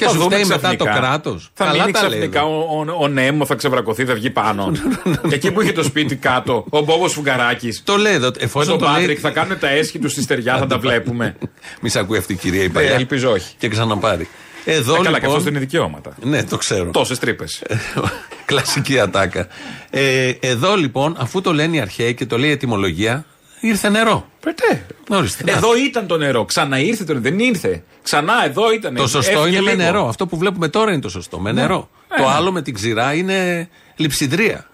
Και Θα σου δούμε φταίει μετά το ξαφνικά. κράτος. Θα μείνει ξαφνικά ο, ο, ο Νέμο, θα ξεβρακωθεί, θα βγει πάνω. *laughs* Εκεί που είχε το σπίτι κάτω, ο Μπόμπος Φουγκαράκη. Το λέει εδώ. Με Εφόσον τον το λέει. Πάτρικ θα κάνουν τα έσχη του στη στεριά, θα τα βλέπουμε. *laughs* Μη σε ακούει αυτή η κυρία η παλιά. Ε, ελπίζω όχι. Και ξαναπάρει. Εδώ Ε, καλά, και λοιπόν. αυτό δεν είναι δικαιώματα. Ναι, το ξέρω. Τόσες τρύπες. *laughs* Κλασική ατάκα. Ε, εδώ λοιπόν, αφού το λένε οι αρχαίοι και το λέει η ετοιμολογία, ήρθε νερό. Πετέ. Ορίστε, να. Εδώ ήταν το νερό. Ξαναήρθε το νερό. Δεν ήρθε. Ξανά εδώ ήταν. Το σωστό Έφυγε είναι με λίγο. νερό. Αυτό που βλέπουμε τώρα είναι το σωστό. Με νερό. Ε, το ναι. άλλο με την ξηρά είναι λειψιδρία.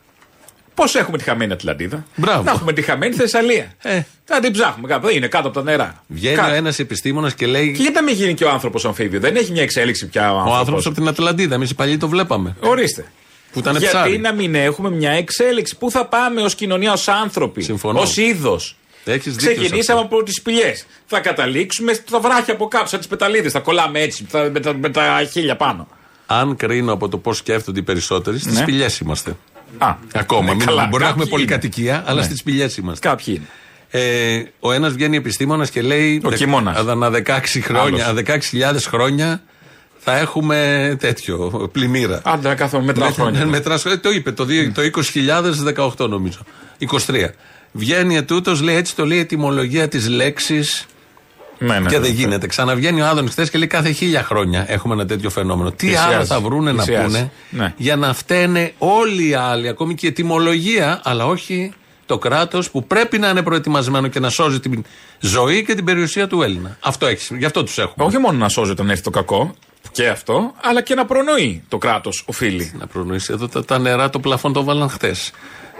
Πώς έχουμε τη χαμένη Ατλαντίδα; Μπράβο. Να έχουμε τη χαμένη Θεσσαλία. Ε. Θα την ψάχνουμε κάπου. Δεν είναι κάτω από τα νερά. Βγαίνει Κάτω. ένας επιστήμονας και λέει. Και γιατί να μην γίνει και ο άνθρωπος αμφίβιο. Δεν έχει μια εξέλιξη πια ο Ο άνθρωπος. άνθρωπος από την Ατλαντίδα. Εμείς οι παλιοί το βλέπαμε. Ορίστε. Που ήταν Γιατί ψάρι. να μην έχουμε μια εξέλιξη. Πού θα πάμε ως κοινωνία, ως άνθρωποι. Συμφωνώ. Ω είδος. Έχεις δίκιο σε Ξεκινήσαμε αυτό. από τις σπηλιές. Θα καταλήξουμε στα βράχια από κάτω, σαν τις πεταλίδες. Θα κολλάμε έτσι, θα- με, τα, με τα χίλια πάνω. Αν κρίνω από το πώς σκέφτονται οι περισσότεροι, στις Ναι. σπηλιές είμαστε. Α, Ακόμα. ναι, Μην- καλά, μπορεί να έχουμε κάποιοι είναι. πολυκατοικία, αλλά Ναι. στις σπηλιές είμαστε. Κάποιοι είναι. Ε, ο ένας βγαίνει επιστήμονας και λέει. Ο δε- χειμώνας. Ανά 16 χρόνια, Άλλος. 16.000 χρόνια θα έχουμε τέτοιο πλημμύρα. Άντε να κάθομαι μετρά Με- χρόνια. μετράς- ε, το είπε το, δύο- το 20.018 νομίζω. 23. Βγαίνει ετούτο, λέει έτσι το λέει η ετοιμολογία της λέξης. Ναι, ναι, και ναι, δεν ναι. γίνεται. Ξαναβγαίνει ο Άδωνης χθες και λέει κάθε χίλια χρόνια έχουμε ένα τέτοιο φαινόμενο. Τι Πλησιάζει. άλλο θα βρούνε να Πλησιάζει. πούνε Ναι. για να φταίνε όλοι οι άλλοι, ακόμη και η ετοιμολογία, αλλά όχι το κράτος που πρέπει να είναι προετοιμασμένο και να σώζει την ζωή και την περιουσία του Έλληνα. Αυτό έχεις. Γι' αυτό τους έχουμε. Όχι μόνο να σώζει όταν έρθει το κακό, και αυτό, αλλά και να προνοεί το κράτος, οφείλει. Να προνοήσει εδώ τα, τα νερά, το πλαφόν το βάλαν χτε.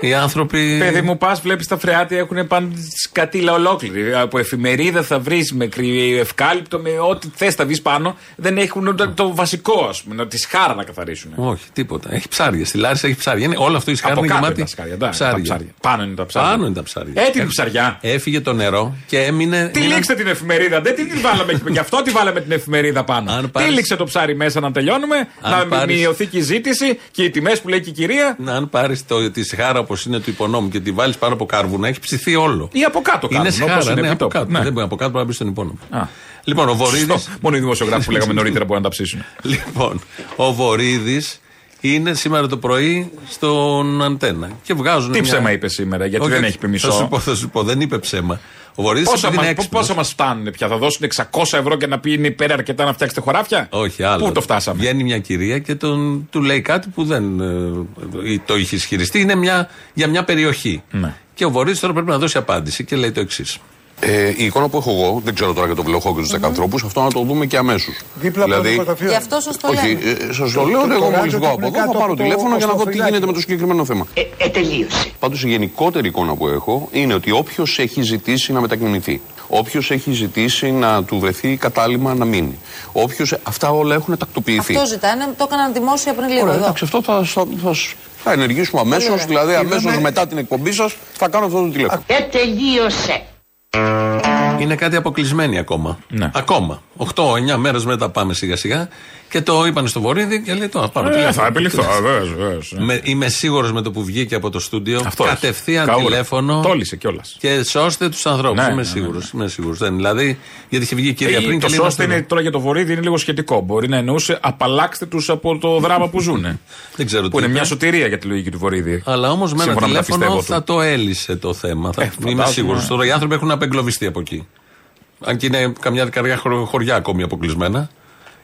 Οι άνθρωποι. Παιδί μου, πας, βλέπεις τα φρεάτια έχουν πάνω σκατήλα ολόκληρη. Από εφημερίδα θα βρεις με κρυ- ευκάλυπτο, με ό,τι θες θα βρει πάνω. Δεν έχουν ούτε το βασικό, ας πούμε, τη σχάρα να καθαρίσουν. Όχι, τίποτα. Έχει ψάρια. Στη Λάρισα έχει ψάρια. Είναι, όλο αυτό η σχάρα Από είναι κάτω γεμάτη. είναι τα σκάρια, εντάξει, τα ψάρια. Πάνω είναι τα ψάρια. Πάνω είναι τα ψάρια. Έτοιμη Έφ- ψαριά. Έφυγε το νερό και έμεινε. Τι μείναν- λήξτε την εφημερίδα, δεν την βάλαμε εκεί. Γι' αυτό τη βάλαμε την εφημερίδα πάνω. Αν Τι πάρεις- λήξε το ψάρι μέσα να τελειώνουμε, Αν να πάρεις- μειωθεί και η ζήτηση και οι τιμές που λέει και η κυρία. Να, αν πάρεις τη σχάρα όπω είναι του υπονόμου και τη βάλεις πάνω από κάρβουνα, έχει ψηθεί όλο. Ή από κάτω είναι κάρβουνα, όπως σχάρα, είναι ναι, επί από τόπου. κάτω. Ναι. Δεν μπορεί από κάτω, πρέπει να μπει στον υπόνομο. Α. Λοιπόν, ο Βορύδη. Σωστό. Μόνο οι δημοσιογράφοι που λέγαμε νωρίτερα μπορούν να τα ψήσουν. *laughs* λοιπόν, ο Βορύδης είναι σήμερα το πρωί στον Αντένα. Και βγάζουν. Τι μια- ψέμα είπε σήμερα, γιατί Όχι, δεν όχι, έχει πει μισό. Θα σου πω, θα σου πω, δεν είπε ψέμα. Ο Βορύδη Πόσα, είναι μας, έξυπνος; πόσα μας φτάνουν πια, θα δώσουν 600 ευρώ και να πει είναι υπέρ αρκετά να φτιάξετε χωράφια; Όχι, άλλο. Πού το φτάσαμε; Βγαίνει μια κυρία και τον, του λέει κάτι που δεν ε, το είχε ισχυριστεί. Είναι μια, για μια περιοχή. Ναι. Και ο Βορύδη τώρα πρέπει να δώσει απάντηση και λέει το εξής. Ε, η εικόνα που έχω εγώ, δεν ξέρω τώρα για τον Βλεχό και του δεκανθρώπου, αυτό να το δούμε και αμέσως. Δίπλα από το δημοταφείο. Γι' αυτό σας το Όχι, λέμε. ε, σας το λέω, το εγώ ράδιο μόλι το βγω από έχουν εδώ θα κάτω πάρω από το τηλέφωνο για να δω τι οσοφυλάκι. γίνεται με το συγκεκριμένο θέμα. Ε, ε, τελείωσε. Πάντως η γενικότερη εικόνα που έχω είναι ότι όποιος έχει ζητήσει να μετακινηθεί, όποιος έχει ζητήσει να του βρεθεί κατάλημα να μείνει, όποιος. Αυτά όλα έχουν τακτοποιηθεί. Αυτό ζητάνε, το έκαναν δημόσια πριν λίγο Ωραία, εδώ. εντάξει, αυτό θα, θα, θα, θα ενεργήσουμε αμέσως. ωραία. Δηλαδή, αμέσως Είδαμε- μετά την εκπομπή σας θα κάνω αυτό το τηλέφωνο. Ε, τελείωσε. Είναι κάτι αποκλεισμένοι ακόμα. Ναι. Ακόμα. 8-9 μέρες μετά πάμε σιγά σιγά και το είπαν στο Βορύδη και λέει τώρα πάρω Ε, τηλέφωνο. θα επιληφθώ, βεβαίως. βεβαίως, ναι. Με, είμαι σίγουρος με το που βγήκε από το στούντιο. Αυτός έχει. κατευθείαν Καούρα. τηλέφωνο. Τόλισε κιόλας. Και σώστε τους ανθρώπους. Ναι, είμαι ναι, ναι, σίγουρος. Είμαι σίγουρος. Δεν, δηλαδή, γιατί είχε βγει η κυρία πριν Ε, και το λέει. σώστε «Είμαστε είναι τώρα για το βορίδι είναι λίγο σχετικό. Μπορεί να εννοούσε απαλλάξτε τους από το δράμα που ζουν. *laughs* Δεν ξέρω που τι είναι είπε. μια σωτηρία για τη λογική του βορίδι. Αλλά όμως με ένα Σύμφωνα με τα τηλέφωνο πιστεύω θα του. το έλυσε το θέμα. Θα, Ε, είμαι φαντάζομαι. σίγουρος. Τώρα οι άνθρωποι έχουν απεγκλωβιστεί από εκεί. Αν και είναι καμιά καρδιά χω- χωριά ακόμη αποκλεισμένα.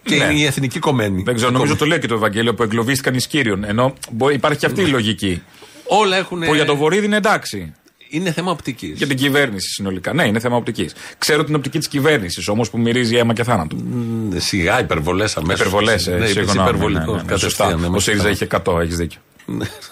Και Ναι. η εθνική κομμένη. Δεν ξέρω, νομίζω το λέει και το Ευαγγέλιο που εγκλωβίστηκαν εις κύριον. Ενώ μπορεί- υπάρχει και αυτή η λογική. Όλα έχουν. Που για το βορείδι είναι εντάξει. Είναι θέμα οπτικής. Για την κυβέρνηση συνολικά. Ναι, είναι θέμα οπτικής. Ξέρω την οπτική της κυβέρνησης όμως που μυρίζει αίμα και θάνατο. Σιγά υπερβολές αμέσως. Υπερβολές, ε, Ναι, είπες συγγνώμη, υπερβολικός. ναι, ναι, ναι, κατευθείαν, σωστά. ναι, Ο ΣΥΡΙΖΑ καλά. είχε 100, έχεις δίκιο.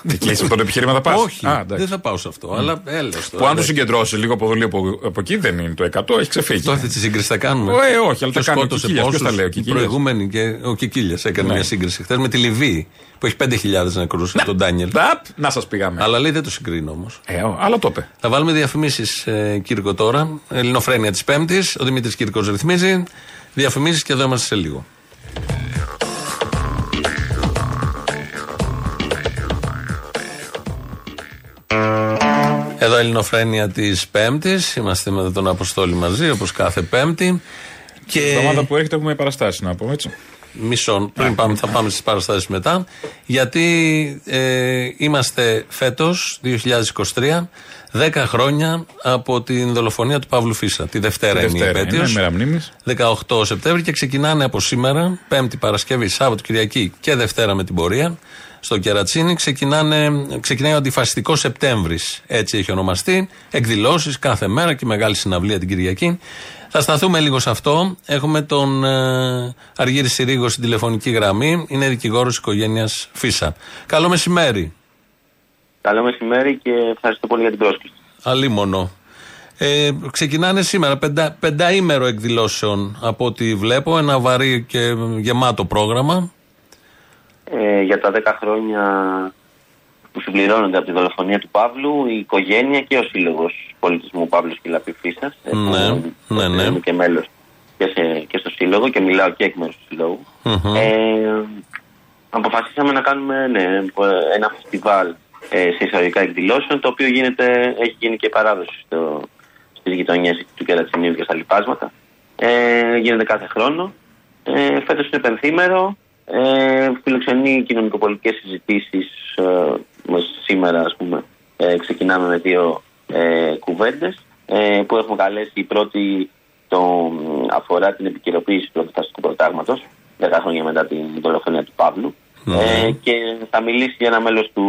Τι κλείσει αυτό το επιχείρημα θα πας; Όχι, δεν θα πάω σε αυτό. Αλλά έλα Που αν το συγκεντρώσει λίγο από εδώ, λίγο από, από εκεί δεν είναι το 100, έχει ξεφύγει. Τότε τη σύγκριση θα κάνουμε. Ε, όχι, αλλά Ποιος τα κάνει ο σκότωσε Κικίλιας. Ποιος πόσους; τα λέει, ο Η Κικίλιας. προηγούμενη και ο Κικίλια έκανε Ναι. μια σύγκριση χθες με τη Λιβύη που έχει 5.000 νεκρούς από τον Ντάνιελ. Να σας πήγαμε. Αλλά λέει δεν το συγκρίνω όμως. Ε, ο- αλλά το είπε. Θα βάλουμε διαφημίσεις, ε, Κύρκο, τώρα. Ελληνοφρένεια της Πέμπτης. Ο Δημήτρης Κύρκος ρυθμίζει. Διαφημίσεις και εδώ είμαστε σε λίγο. Εδώ Ελληνοφρένεια της Πέμπτης. Είμαστε με τον Αποστόλη μαζί, όπως κάθε Πέμπτη. Και... Την εβδομάδα που έρχεται έχουμε παραστάσεις να πούμε έτσι. Μισό. Πριν πάμε, θα πάμε στις παραστάσεις μετά. Γιατί ε, είμαστε φέτος, 2023, 10 χρόνια από την δολοφονία του Παύλου Φίσα. Τη Δευτέρα, Τη είναι η Δευτέρα επέτειος. είναι, μέρα μνήμης. 18 Σεπτέμβρη και ξεκινάνε από σήμερα, Πέμπτη, Παρασκευή, Σάββατο, Κυριακή και Δευτέρα με την πορεία. Στο Κερατσίνη ξεκινάνε, ξεκινάει ο αντιφασιστικός Σεπτέμβρης. Έτσι έχει ονομαστεί. Εκδηλώσεις κάθε μέρα και μεγάλη συναυλία την Κυριακή. Θα σταθούμε λίγο σε αυτό. Έχουμε τον ε, Αργύρη Συρίγο στην τηλεφωνική γραμμή. Είναι δικηγόρος οικογένειας Φίσα. Καλό μεσημέρι. Καλό μεσημέρι και ευχαριστώ πολύ για την πρόσκληση. Αλίμονο. Ε, ξεκινάνε σήμερα πεντα, πενταήμερο εκδηλώσεων από ό,τι βλέπω. Ένα βαρύ και γεμάτο πρόγραμμα. Ε, για τα 10 χρόνια που συμπληρώνονται από τη δολοφονία του Παύλου, η οικογένεια και ο Σύλλογος Πολιτισμού Παύλου Σκυλαπή Φίσα. Ναι, ναι, ναι. Είμαι και μέλος και, σε- και στο Σύλλογο και μιλάω και εκ μέρους του συλλογου Μμμ. Ε, αποφασίσαμε να κάνουμε ναι, ένα φεστιβάλ ε, σε εισαγωγικά εκδηλώσεων, το οποίο γίνεται, έχει γίνει και παράδοση στο, στις γειτονιές του Κερατσινίου και στα λοιπάσματα. Ε, γίνεται κάθε χρόνο. Ε, φέτος είναι πενθήμερο. Ε, φιλοξενεί κοινωνικοπολιτικές συζητήσεις ε, μας σήμερα, ας πούμε. Ε, ξεκινάμε με δύο ε, κουβέντες ε, που έχουμε καλέσει. Η πρώτη το, αφορά την επικαιροποίηση του αντιφασιστικού προτάγματος 10 χρόνια μετά την δολοφονία του Παύλου. Ε, και θα μιλήσει ένα μέλος του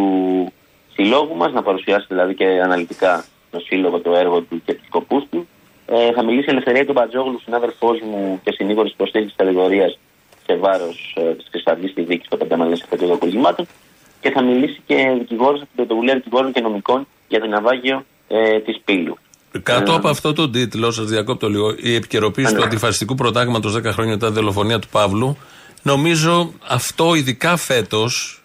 συλλόγου μας, να παρουσιάσει δηλαδή και αναλυτικά το σύλλογο, το έργο του και τους σκοπούς του. Ε, θα μιλήσει η Ελευθερία του Μπατζόγλου, συνάδελφός μου και συνήγορος προσθήκης της κατηγορίας σε βάρος ε, της Χρυσαυγής στη δίκη στο πενταμελές εφετείο κολλημάτων. Και θα μιλήσει και δικηγόρος από την πρωτοβουλία δικηγόρων και νομικών για το ναυάγιο ε, της Πύλου. Κάτω Ε, από αυτό το τίτλο, σας διακόπτω λίγο, η επικαιροποίηση Ναι, του ναι. αντιφασιστικού προτάγματος 10 χρόνια μετά τη δολοφονία του Παύλου, νομίζω αυτό ειδικά φέτος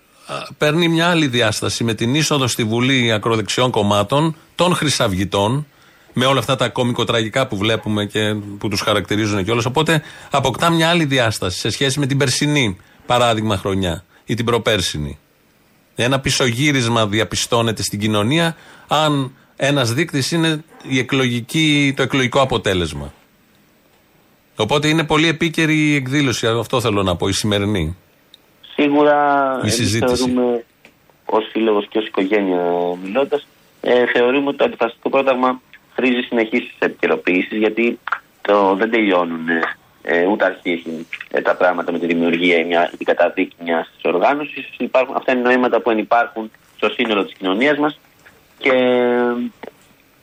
παίρνει μια άλλη διάσταση με την είσοδο στη Βουλή ακροδεξιών κομμάτων των Χρυσαυγητών, με όλα αυτά τα κόμικο-τραγικά που βλέπουμε και που τους χαρακτηρίζουν και Οπότε αποκτά μια άλλη διάσταση σε σχέση με την περσινή παράδειγμα χρονιά ή την προπέρσινη. Ένα πισωγύρισμα διαπιστώνεται στην κοινωνία αν ένας δείκτης είναι η εκλογική, το εκλογικό αποτέλεσμα. Οπότε είναι πολύ επίκαιρη η εκδήλωση, αυτό θέλω να πω, η σημερινή. Σίγουρα Η εμείς συζήτηση. θεωρούμε ως σύλλογος και ως οικογένεια μιλώντας ε, θεωρούμε ότι το αντιφασιστικό πρόταγμα χρήζει συνεχής επικαιροποίησης γιατί το, δεν τελειώνουν ε, ε, ούτε αρχίζουν ε, τα πράγματα με τη δημιουργία ή μια, την καταδίκη μιας οργάνωσης. Υπάρχουν, αυτά είναι νοήματα που υπάρχουν στο σύνολο της κοινωνίας μας και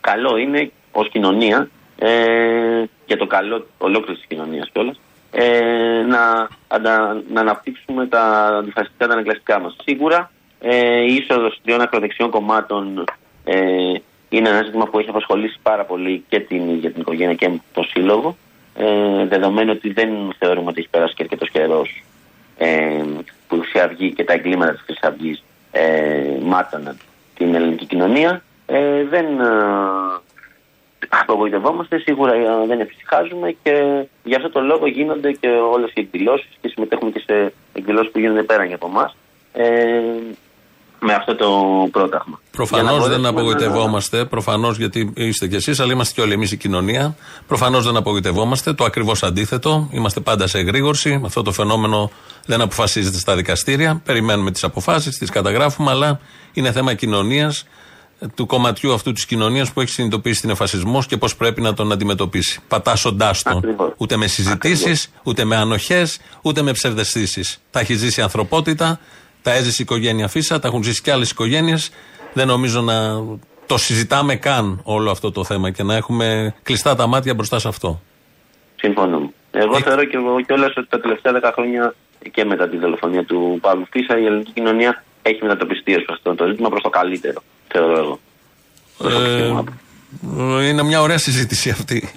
καλό είναι ως κοινωνία ε, για το καλό ολόκληρης της κοινωνίας κιόλας ε, να, αντα, να αναπτύξουμε τα αντιφασιστικά τα ανακλαστικά μας. Σίγουρα ε, η είσοδος τριών ακροδεξιών κομμάτων ε, είναι ένα ζήτημα που έχει απασχολήσει πάρα πολύ και την, για την οικογένεια και το σύλλογο ε, δεδομένου ότι δεν θεωρούμε ότι έχει περάσει και αρκετός καιρός ε, που η Χρυσή Αυγή και τα εγκλήματα της Χρυσής Αυγής ε, μάταναν την ελληνική κοινωνία ε, δεν ε, απογοητευόμαστε, σίγουρα ε, δεν εφησυχάζουμε και γι' αυτό το λόγο γίνονται και όλες οι εκδηλώσεις και συμμετέχουμε και σε εκδηλώσεις που γίνονται πέραν από εμάς. Ε, με αυτό το πρόταγμα. Για Προφανώ να δεν μπορέσουμε απογοητευόμαστε, προφανώς γιατί είστε κι εσείς, αλλά είμαστε και όλοι εμείς η κοινωνία. Προφανώς δεν απογοητευόμαστε, το ακριβώς αντίθετο. Είμαστε πάντα σε εγρήγορση. Αυτό το φαινόμενο δεν αποφασίζεται στα δικαστήρια. Περιμένουμε τις αποφάσεις, τις καταγράφουμε, αλλά είναι θέμα κοινωνίας του κομματιού αυτού της κοινωνίας που έχει συνειδητοποιήσει την εφασισμό και πώς πρέπει να τον αντιμετωπίσει. Πατάσσοντά τον. Ούτε με συζητήσεις, ούτε με ανοχές, ούτε με ψευδεστήσεις. Τα έχει ζήσει η ανθρωπότητα, τα έζησε η οικογένεια Φίσα, τα έχουν ζήσει και άλλες οικογένειες. Δεν νομίζω να το συζητάμε καν όλο αυτό το θέμα και να έχουμε κλειστά τα μάτια μπροστά σε αυτό. Συμφωνώ. Εγώ θεωρώ και εγώ κιόλας ότι τα τελευταία δέκα χρόνια και μετά τη δολοφονία του Παύλου Φίσα η ελληνική κοινωνία έχει μετατοπιστεί ως αυτό το ζήτημα προς το καλύτερο. Θεωρώ εγώ. Ε, είναι μια ωραία συζήτηση αυτή.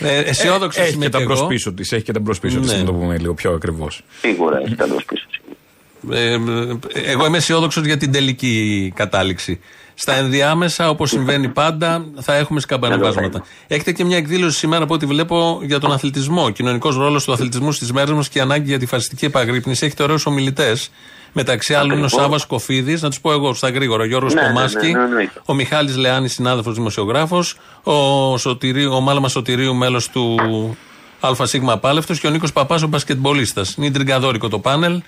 Ε, αισιόδοξο έχει είμαι και τα κι εγώ. μπρος πίσω της. Έχει και τα μπρος πίσω της, Ναι. να το πούμε λίγο πιο ακριβώς. Σίγουρα έχει τα μπρος πίσω. Ε, εγώ είμαι αισιόδοξος για την τελική κατάληξη. Στα ενδιάμεσα, όπως συμβαίνει πάντα, θα έχουμε σκαμπανεβάσματα. Έχετε και μια εκδήλωση σήμερα από ό,τι βλέπω για τον αθλητισμό. Κοινωνικός ρόλος του αθλητισμού στις μέρες μας και η ανάγκη για τη φασιστική επαγρύπνηση. Έχετε ωραίους ομιλητές. Μεταξύ άλλων είναι ο Ακριβώς. Σάβα Κοφίδης, να τους πω εγώ στα γρήγορα. Ο Γιώργος Ναι, ναι, Κομάσκι, ναι, ναι, εννοείται. ο Μιχάλης Λεάνης, συνάδελφος δημοσιογράφος, ο, Σωτηρίου, ο Μάλαμα Σωτηρίου, μέλος του ΑΣ Πάλευτος και ο Νίκος Παπάς, ο μπασκετμπολίστας. Είναι τριγκαδόρικο το πάνελ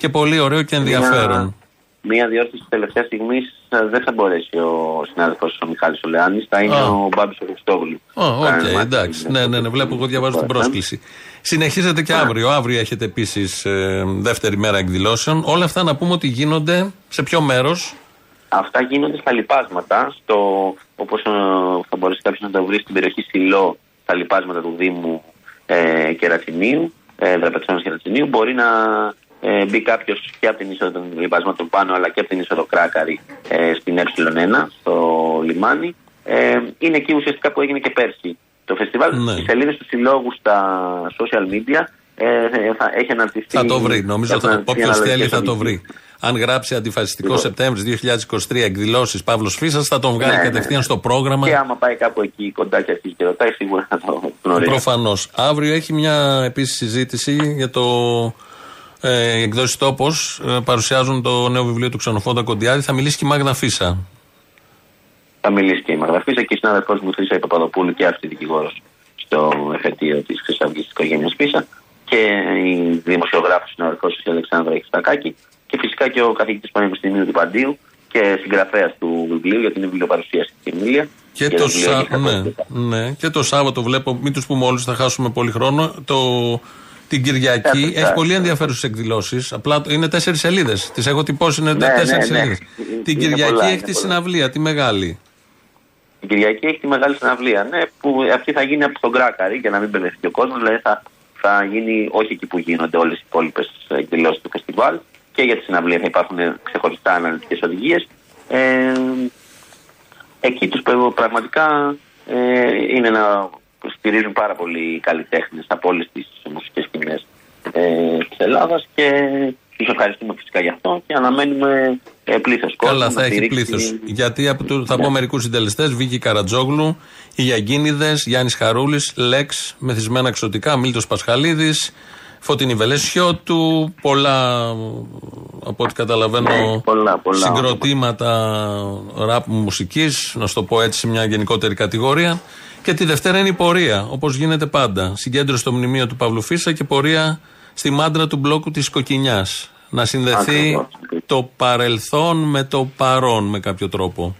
και πολύ ωραίο και ενδιαφέρον. Μία διόρθωση τελευταία στιγμής δεν θα μπορέσει ο συνάδελφος ο Μιχάλης Ολεάνη, θα είναι Α. ο Μπάμπης ο Χριστόγλου. Ω, οκ, εντάξει. Ναι, ναι, ναι, βλέπω εγώ διαβάζω την πρόσκληση. Συνεχίζεται και αύριο. Αύριο έχετε επίσης δεύτερη μέρα εκδηλώσεων. Όλα αυτά να πούμε ότι γίνονται σε ποιο μέρος; Αυτά γίνονται στα λοιπάσματα, στο, όπως ε, θα μπορέσει κάποιος να το βρει στην περιοχή Σιλό, στα λοιπάσματα του Δήμου ε, Κερατσινίου, ε, Δραπετσόνας Κερατσινίου. Μπορεί να ε, μπει κάποιος και από την είσοδο των λοιπάσματων πάνω, αλλά και από την είσοδο Κράκαρη ε, στην Ε1, στο λιμάνι. Ε, είναι εκεί ουσιαστικά που έγινε και πέρσι το φεστιβάλ. Ναι. Οι σελίδες του συλλόγου στα social media ε, θα έχει αναρτηθεί. Θα το βρει. Νομίζω έχουν ότι αναρτηθεί όποιος θέλει αναλογικές θα το οδηγίες. βρει. Αν γράψει αντιφασιστικό Σεπτέμβρης 2023 εκδηλώσεις Παύλος Φίσας, θα τον βγάλει Ναι, ναι, κατευθείαν ναι. στο πρόγραμμα. Και άμα πάει κάπου εκεί κοντά και αρχίσει και ρωτάει, σίγουρα θα το γνωρίζει. Προφανώς. Αύριο έχει μια επίσης συζήτηση για το ε, εκδόσεις τόπος. παρουσιάζουν το νέο βιβλίο του Ξενοφόντα Κοντιάδη. Θα μιλήσει και η Μάγδα Φίσα. Θα μιλήσει και η Μαγδαφίσα και η συνάδελφός μου Χρυσά Παπαδοπούλου και αυτή δικηγόρος στο εφετείο της Χρυσαυγής της οικογένειας Φίσα. Και η δημοσιογράφος συνάδελφός της Αλεξάνδρα Εξτακάκη. Και φυσικά και ο καθηγητής του Πανεπιστημίου του Παντίου και συγγραφέας του βιβλίου για την βιβλιοπαρουσίαση στην Εμίλια. Και Για το, βιβλίο Σα... Νύχτα ναι, Κόκκινα. ναι. και το Σάββατο βλέπω, μην τους πούμε όλους, θα χάσουμε πολύ χρόνο. Το... Την Κυριακή Ε, έχει πολύ ενδιαφέρουσες εκδηλώσεις. Απλά είναι τέσσερις σελίδες. Τις έχω τυπώσει, είναι Ναι, τέσσερις ναι, ναι. σελίδες. Την Είναι Κυριακή πολλά, έχει είναι τη πολλά. συναυλία, τη μεγάλη. Την Κυριακή έχει τη μεγάλη συναυλία. Ναι, που αυτή θα γίνει από τον Κράκαρη για να μην μπερδευτεί ο κόσμος. Δηλαδή θα, θα γίνει όχι εκεί που γίνονται όλες οι υπόλοιπες εκδηλώσεις του φεστιβάλ. Και για τη συναυλία θα υπάρχουν ξεχωριστά αναλυτικές οδηγίες. Ε, εκεί τους πραγματικά ε, είναι να στηρίζουν πάρα πολύ οι καλλιτέχνες από όλες τις μουσικές σκηνές ε, της Ελλάδας και τους ευχαριστούμε φυσικά γι' αυτό και αναμένουμε ε, πλήθος κόσμου. Καλά, να θα έχει στηρίξει- πλήθος. Γιατί από το, θα πω μερικούς συντελεστές. Βίκυ Καρατζόγλου, οι Γιαγκίνιδες, Γιάννης Χαρούλης, Λέξ, μεθυσμένα εξωτικά, Μίλτος Πασχαλίδης, Φωτεινή Βελέσιότου, πολλά από ό,τι καταλαβαίνω Ναι, πολλά, πολλά. συγκροτήματα ραπ μουσικής, να σου το πω έτσι σε μια γενικότερη κατηγορία. Και τη Δευτέρα είναι η πορεία, όπως γίνεται πάντα. Συγκέντρωση στο μνημείο του Παύλου Φίσα και πορεία στη μάντρα του μπλόκου της Κοκκινιάς. Να συνδεθεί Ακριβώς. το παρελθόν με το παρόν με κάποιο τρόπο.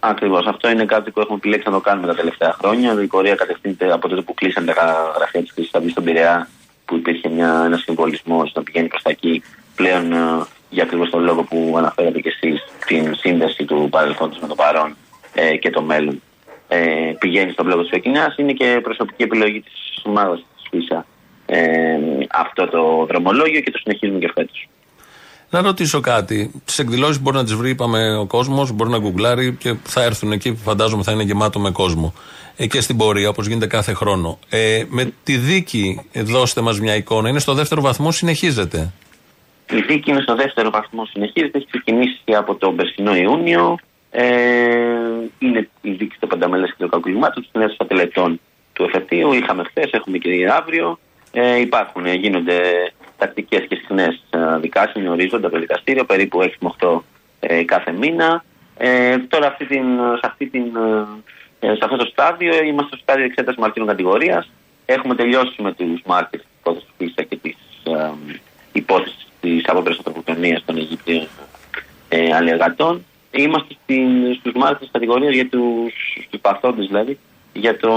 Ακριβώς. Αυτό είναι κάτι που έχουμε επιλέξει να το κάνουμε τα τελευταία χρόνια. Η πορεία κατευθύνεται από τότε που κλείσαν τα γραφεία της Χρυσής Αυγής στον Πειραιά, που υπήρχε ένας συμβολισμός να πηγαίνει προς τα εκεί. Πλέον, ε, για ακριβώς τον λόγο που αναφέρατε και εσείς, την σύνδεση του παρελθόντος με το παρόν ε, και το μέλλον. Ε, πηγαίνει στον μπλόκο της Φεκινιά. Είναι και προσωπική επιλογή της ομάδας της ΦΙΣΑ ε, αυτό το δρομολόγιο και το συνεχίζουμε και φέτος. Να ρωτήσω κάτι. Τις εκδηλώσεις μπορεί να τις βρει, είπαμε, ο κόσμος, μπορεί να γκουγκλάρει και θα έρθουν εκεί που φαντάζομαι θα είναι γεμάτο με κόσμο. Ε, και στην πορεία, όπως γίνεται κάθε χρόνο. Ε, με τη δίκη, ε, δώστε μας μια εικόνα. Είναι στο δεύτερο βαθμό, συνεχίζεται. Η δίκη είναι στο δεύτερο βαθμό, συνεχίζεται. Έχει ξεκινήσει από τον περσινό Ιούνιο. Ε, είναι η δίκη στο πενταμελέ και των κακουλημάτων στην αίθουσα τελετών του εφετείου. Είχαμε χθες, έχουμε και αύριο. Ε, υπάρχουν, ε, γίνονται τακτικές και συχνές δικάσεις, ορίζοντα το δικαστήριο, περίπου 6 με 8 ε, κάθε μήνα. Ε, τώρα αυτή την, σε, αυτή την, ε, σε αυτό το στάδιο είμαστε στο στάδιο εξέτασης μαρτύρων κατηγορίας. Έχουμε τελειώσει με τους μάρτυρες της υπόθεσης του ΠΙΣΑ και της ε, υπόθεσης της απόπειρας ανθρωποκτονία των Αιγυπτίων ε, αλλεργατών. Είμαστε στην, στους μάρτυρες της κατηγορίας για τους, στους παθόντες δηλαδή για, το,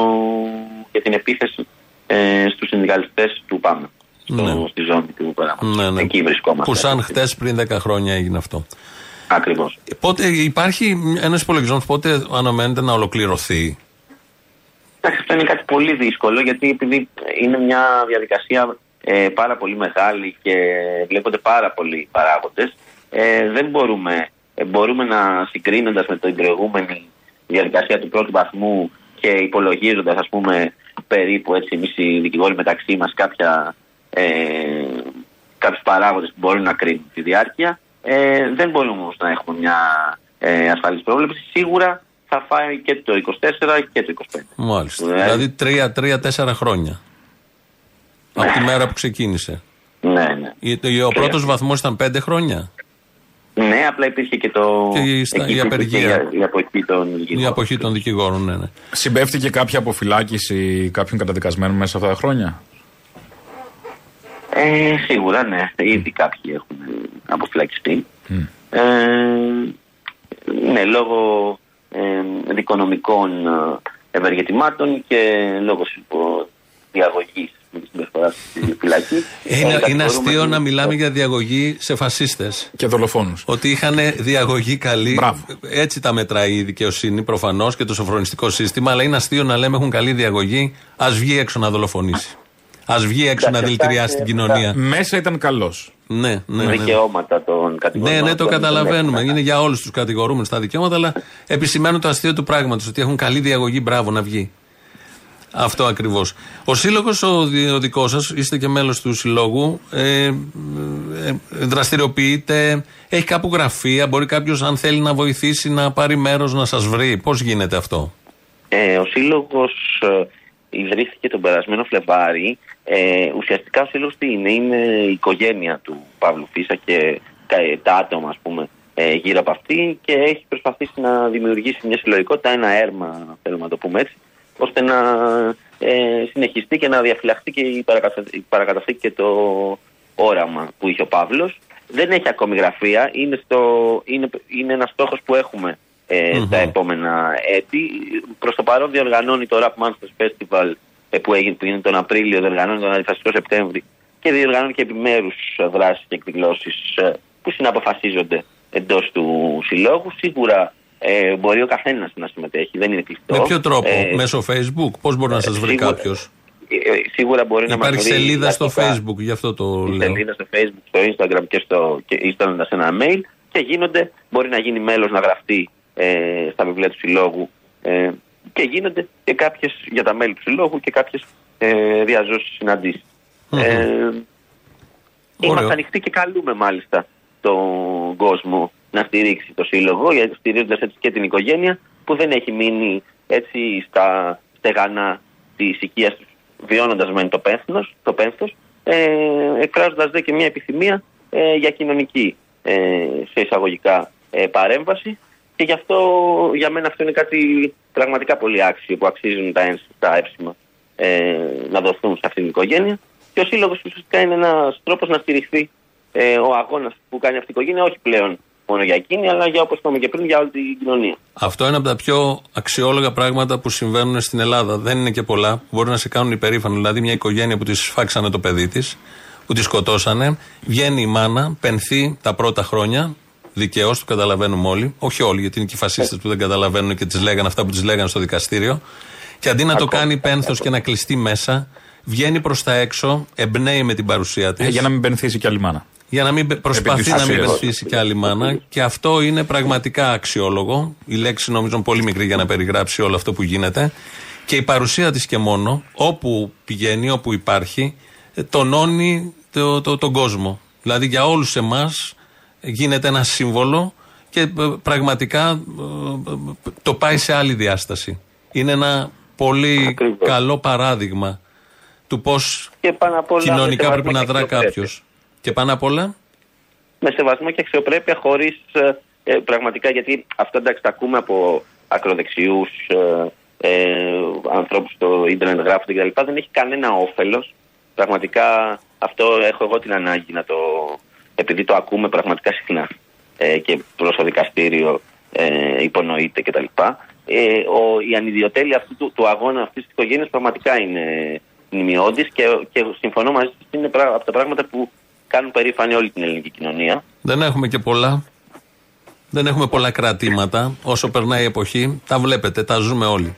για την επίθεση ε, στους συνδικαλιστές του ΠΑΜΕ στο, Ναι. στη ζώνη του πράγματος. Ναι, ναι. Εκεί βρισκόμαστε. Που σαν χτες πριν 10 χρόνια έγινε αυτό. Ακριβώς. Πότε υπάρχει ένας υπολογισμός πότε αναμένεται να ολοκληρωθεί; Εντάξει, αυτό είναι κάτι πολύ δύσκολο γιατί επειδή είναι μια διαδικασία ε, πάρα πολύ μεγάλη και βλέπονται πάρα πολλοί παράγοντες ε, δεν μπορούμε, ε, μπορούμε να συγκρίνοντας με την προηγούμενη διαδικασία του πρώτου βαθμού και υπολογίζοντας ας πούμε περίπου έτσι εμείς οι δικηγόροι μεταξύ μας κάποια, ε, κάποιους παράγοντες που μπορούν να κρίνουν τη διάρκεια ε, δεν μπορούμε όμως να έχουμε μια ε, ασφαλής πρόβλεψη. Σίγουρα θα φάει και το 24 και το 25. Μάλιστα. Ναι. Δηλαδή 3-4 χρόνια. Από τη μέρα που ξεκίνησε. Ναι, ναι. Η- Ο πρώτος βαθμός ήταν 5 χρόνια. Ναι, απλά υπήρχε και το. Και η στα- εκεί η που υπήρχε απεργία. Η, η αποχή των Η δικηγόρων. αποχή των δικηγόρων, ναι, ναι. Συμπέφτει και κάποια αποφυλάκηση κάποιων καταδικασμένων μέσα σε αυτά τα χρόνια; Ε, σίγουρα, ναι. Ήδη κάποιοι έχουν αποφυλακιστεί. Ε, ναι, λόγω ε, δικονομικών ε, ευεργετημάτων και λόγω συμπο- διαγωγής με τη συμπεριφορά στη φυλακή. Ε, Είναι, Ε, είναι κατηγορούμε αστείο την- να μιλάμε για διαγωγή σε φασίστες. Και δολοφόνους. Ότι είχαν διαγωγή καλή. Έτσι τα μετράει η δικαιοσύνη προφανώς και το σοφρονιστικό σύστημα. Αλλά είναι αστείο να λέμε έχουν καλή διαγωγή. Α βγει έξω να δολοφονήσει. Α βγει έξω να δηλητηριάσει την κοινωνία. Μέσα ήταν καλός. Ναι, ναι, ναι. ναι. δικαιώματα των Ναι, κατηγορών. ναι, το καταλαβαίνουμε. Είναι για όλους τους κατηγορούμενους τα δικαιώματα, αλλά επισημαίνουν το αστείο του πράγματος ότι έχουν καλή διαγωγή. Μπράβο να βγει. Αυτό ακριβώς. Ο σύλλογος, ο, δι- ο δικός σας, είστε και μέλος του συλλόγου, ε, ε, δραστηριοποιείται, έχει κάπου γραφεία. Μπορεί κάποιος, αν θέλει να βοηθήσει, να πάρει μέρος να σας βρει. Πώς γίνεται αυτό; Ε, ο σύλλογος ιδρύθηκε τον περασμένο Φλεβάρι. Ε, ουσιαστικά ο σύλλογος τι είναι, είναι η οικογένεια του Παύλου Φίσα και κα- τα άτομα ας πούμε, ε, γύρω από αυτή και έχει προσπαθήσει να δημιουργήσει μια συλλογικότητα, ένα έρμα, θέλουμε να το πούμε έτσι, ώστε να ε, συνεχιστεί και να διαφυλαχθεί και η, παρακατα... η παρακαταθήκη και το όραμα που είχε ο Παύλος. Δεν έχει ακόμη γραφεία, είναι, στο... είναι, είναι ένας στόχος που έχουμε ε, τα επόμενα έτη. Προς το παρόν διοργανώνει το Rap Monsters Festival ε, που, έγινε, που είναι τον Απρίλιο, διοργανώνει τον Αντιφασιστικό Σεπτέμβρη και διοργανώνει και επιμέρους ε, δράσεις και εκδηλώσεις ε, που συναποφασίζονται εντός του συλλόγου. Σίγουρα ε, μπορεί ο καθένας να συμμετέχει, δεν είναι κλειστό. Με ποιο τρόπο, Ε, μέσω Facebook, πώς μπορεί να σας βρει σίγουρα- κάποιος; ε, ε, σίγουρα μπορεί να μας Υπάρχει βρει σελίδα στο τακτικά Facebook, γι' αυτό το στη λέω. σελίδα στο Facebook, στο Instagram και, στο, και ή στέλνοντας ένα mail και γίνονται, μπορεί να γίνει μέλος να γραφτεί ε, στα βιβλία του συλλόγου ε, και γίνονται και κάποιες για τα μέλη του συλλόγου και κάποιες ε, διαζώσεις συναντήσεις. Ε, είμαστε ανοιχτοί και καλούμε μάλιστα τον κόσμο να στηρίξει το σύλλογο, γιατί στηρίζοντας έτσι και την οικογένεια που δεν έχει μείνει έτσι στα στεγανά της οικίας τους, βιώνοντας μεν το πένθος, το πένθος ε, εκφράζοντας δε και μια επιθυμία ε, για κοινωνική ε, σε εισαγωγικά ε, παρέμβαση. Και γι' αυτό για μένα αυτό είναι κάτι πραγματικά πολύ άξιο που αξίζουν τα, ένσ- τα έψημα ε, να δοθούν σε αυτήν την οικογένεια. Και ο σύλλογος ουσιαστικά είναι ένας τρόπος να στηριχθεί ε, ο αγώνας που κάνει αυτή η οικογένεια όχι πλέον μόνο για εκείνη αλλά για όπως είπαμε και πριν για όλη την κοινωνία. Αυτό είναι από τα πιο αξιόλογα πράγματα που συμβαίνουν στην Ελλάδα. Δεν είναι και πολλά που μπορεί να σε κάνουν υπερήφανο. Δηλαδή, μια οικογένεια που της σφάξανε το παιδί της, που τη σκοτώσανε, βγαίνει η μάνα, πενθεί τα πρώτα χρόνια, δικαίως, το καταλαβαίνουμε όλοι. Όχι όλοι, γιατί είναι και οι φασίστες που δεν καταλαβαίνουν και τις λέγανε αυτά που τις λέγανε στο δικαστήριο. Και αντί να το κάνει πένθος και να κλειστεί μέσα, βγαίνει προς τα έξω, εμπνέει με την παρουσία της. Ε, για να μην πενθήσει κι άλλη μάνα. Για να μην πε- προσπαθεί Επί να της μην ουσίας. πενθήσει και άλλη μάνα. Και αυτό είναι πραγματικά αξιόλογο. Η λέξη νομίζω είναι πολύ μικρή για να περιγράψει όλο αυτό που γίνεται. Και η παρουσία της και μόνο, όπου πηγαίνει, όπου υπάρχει, ε, τονώνει το, το, τον κόσμο. Δηλαδή για όλους εμάς γίνεται ένα σύμβολο και ε, πραγματικά ε, ε, το πάει σε άλλη διάσταση. Είναι ένα πολύ καλό παράδειγμα του πώς Και πάνω απ' όλα με κοινωνικά σεβασμό πρέπει να και δρά αξιοπρέπεια. κάποιος. Και πάνω απ' όλα; με σεβασμό και αξιοπρέπεια χωρίς ε, ε, πραγματικά γιατί αυτό εντάξει τα ακούμε από ακροδεξιούς ε, ε, ανθρώπους στο ίντερνετ γράφονται κτλ. Δεν έχει κανένα όφελος. Πραγματικά αυτό έχω εγώ την ανάγκη να το. επειδή το ακούμε πραγματικά συχνά ε, και προς το δικαστήριο ε, υπονοείται κτλ. Ε, ο, η ανιδιοτέλεια αυτού του, του αγώνα αυτής της οικογένειας πραγματικά είναι μνημειώδης και, και συμφωνώ μαζί σα είναι πρά- από τα πράγματα που κάνουν περήφανη όλη την ελληνική κοινωνία. Δεν έχουμε και πολλά. Δεν έχουμε πολλά κρατήματα. Όσο περνάει η εποχή, τα βλέπετε, τα ζούμε όλοι.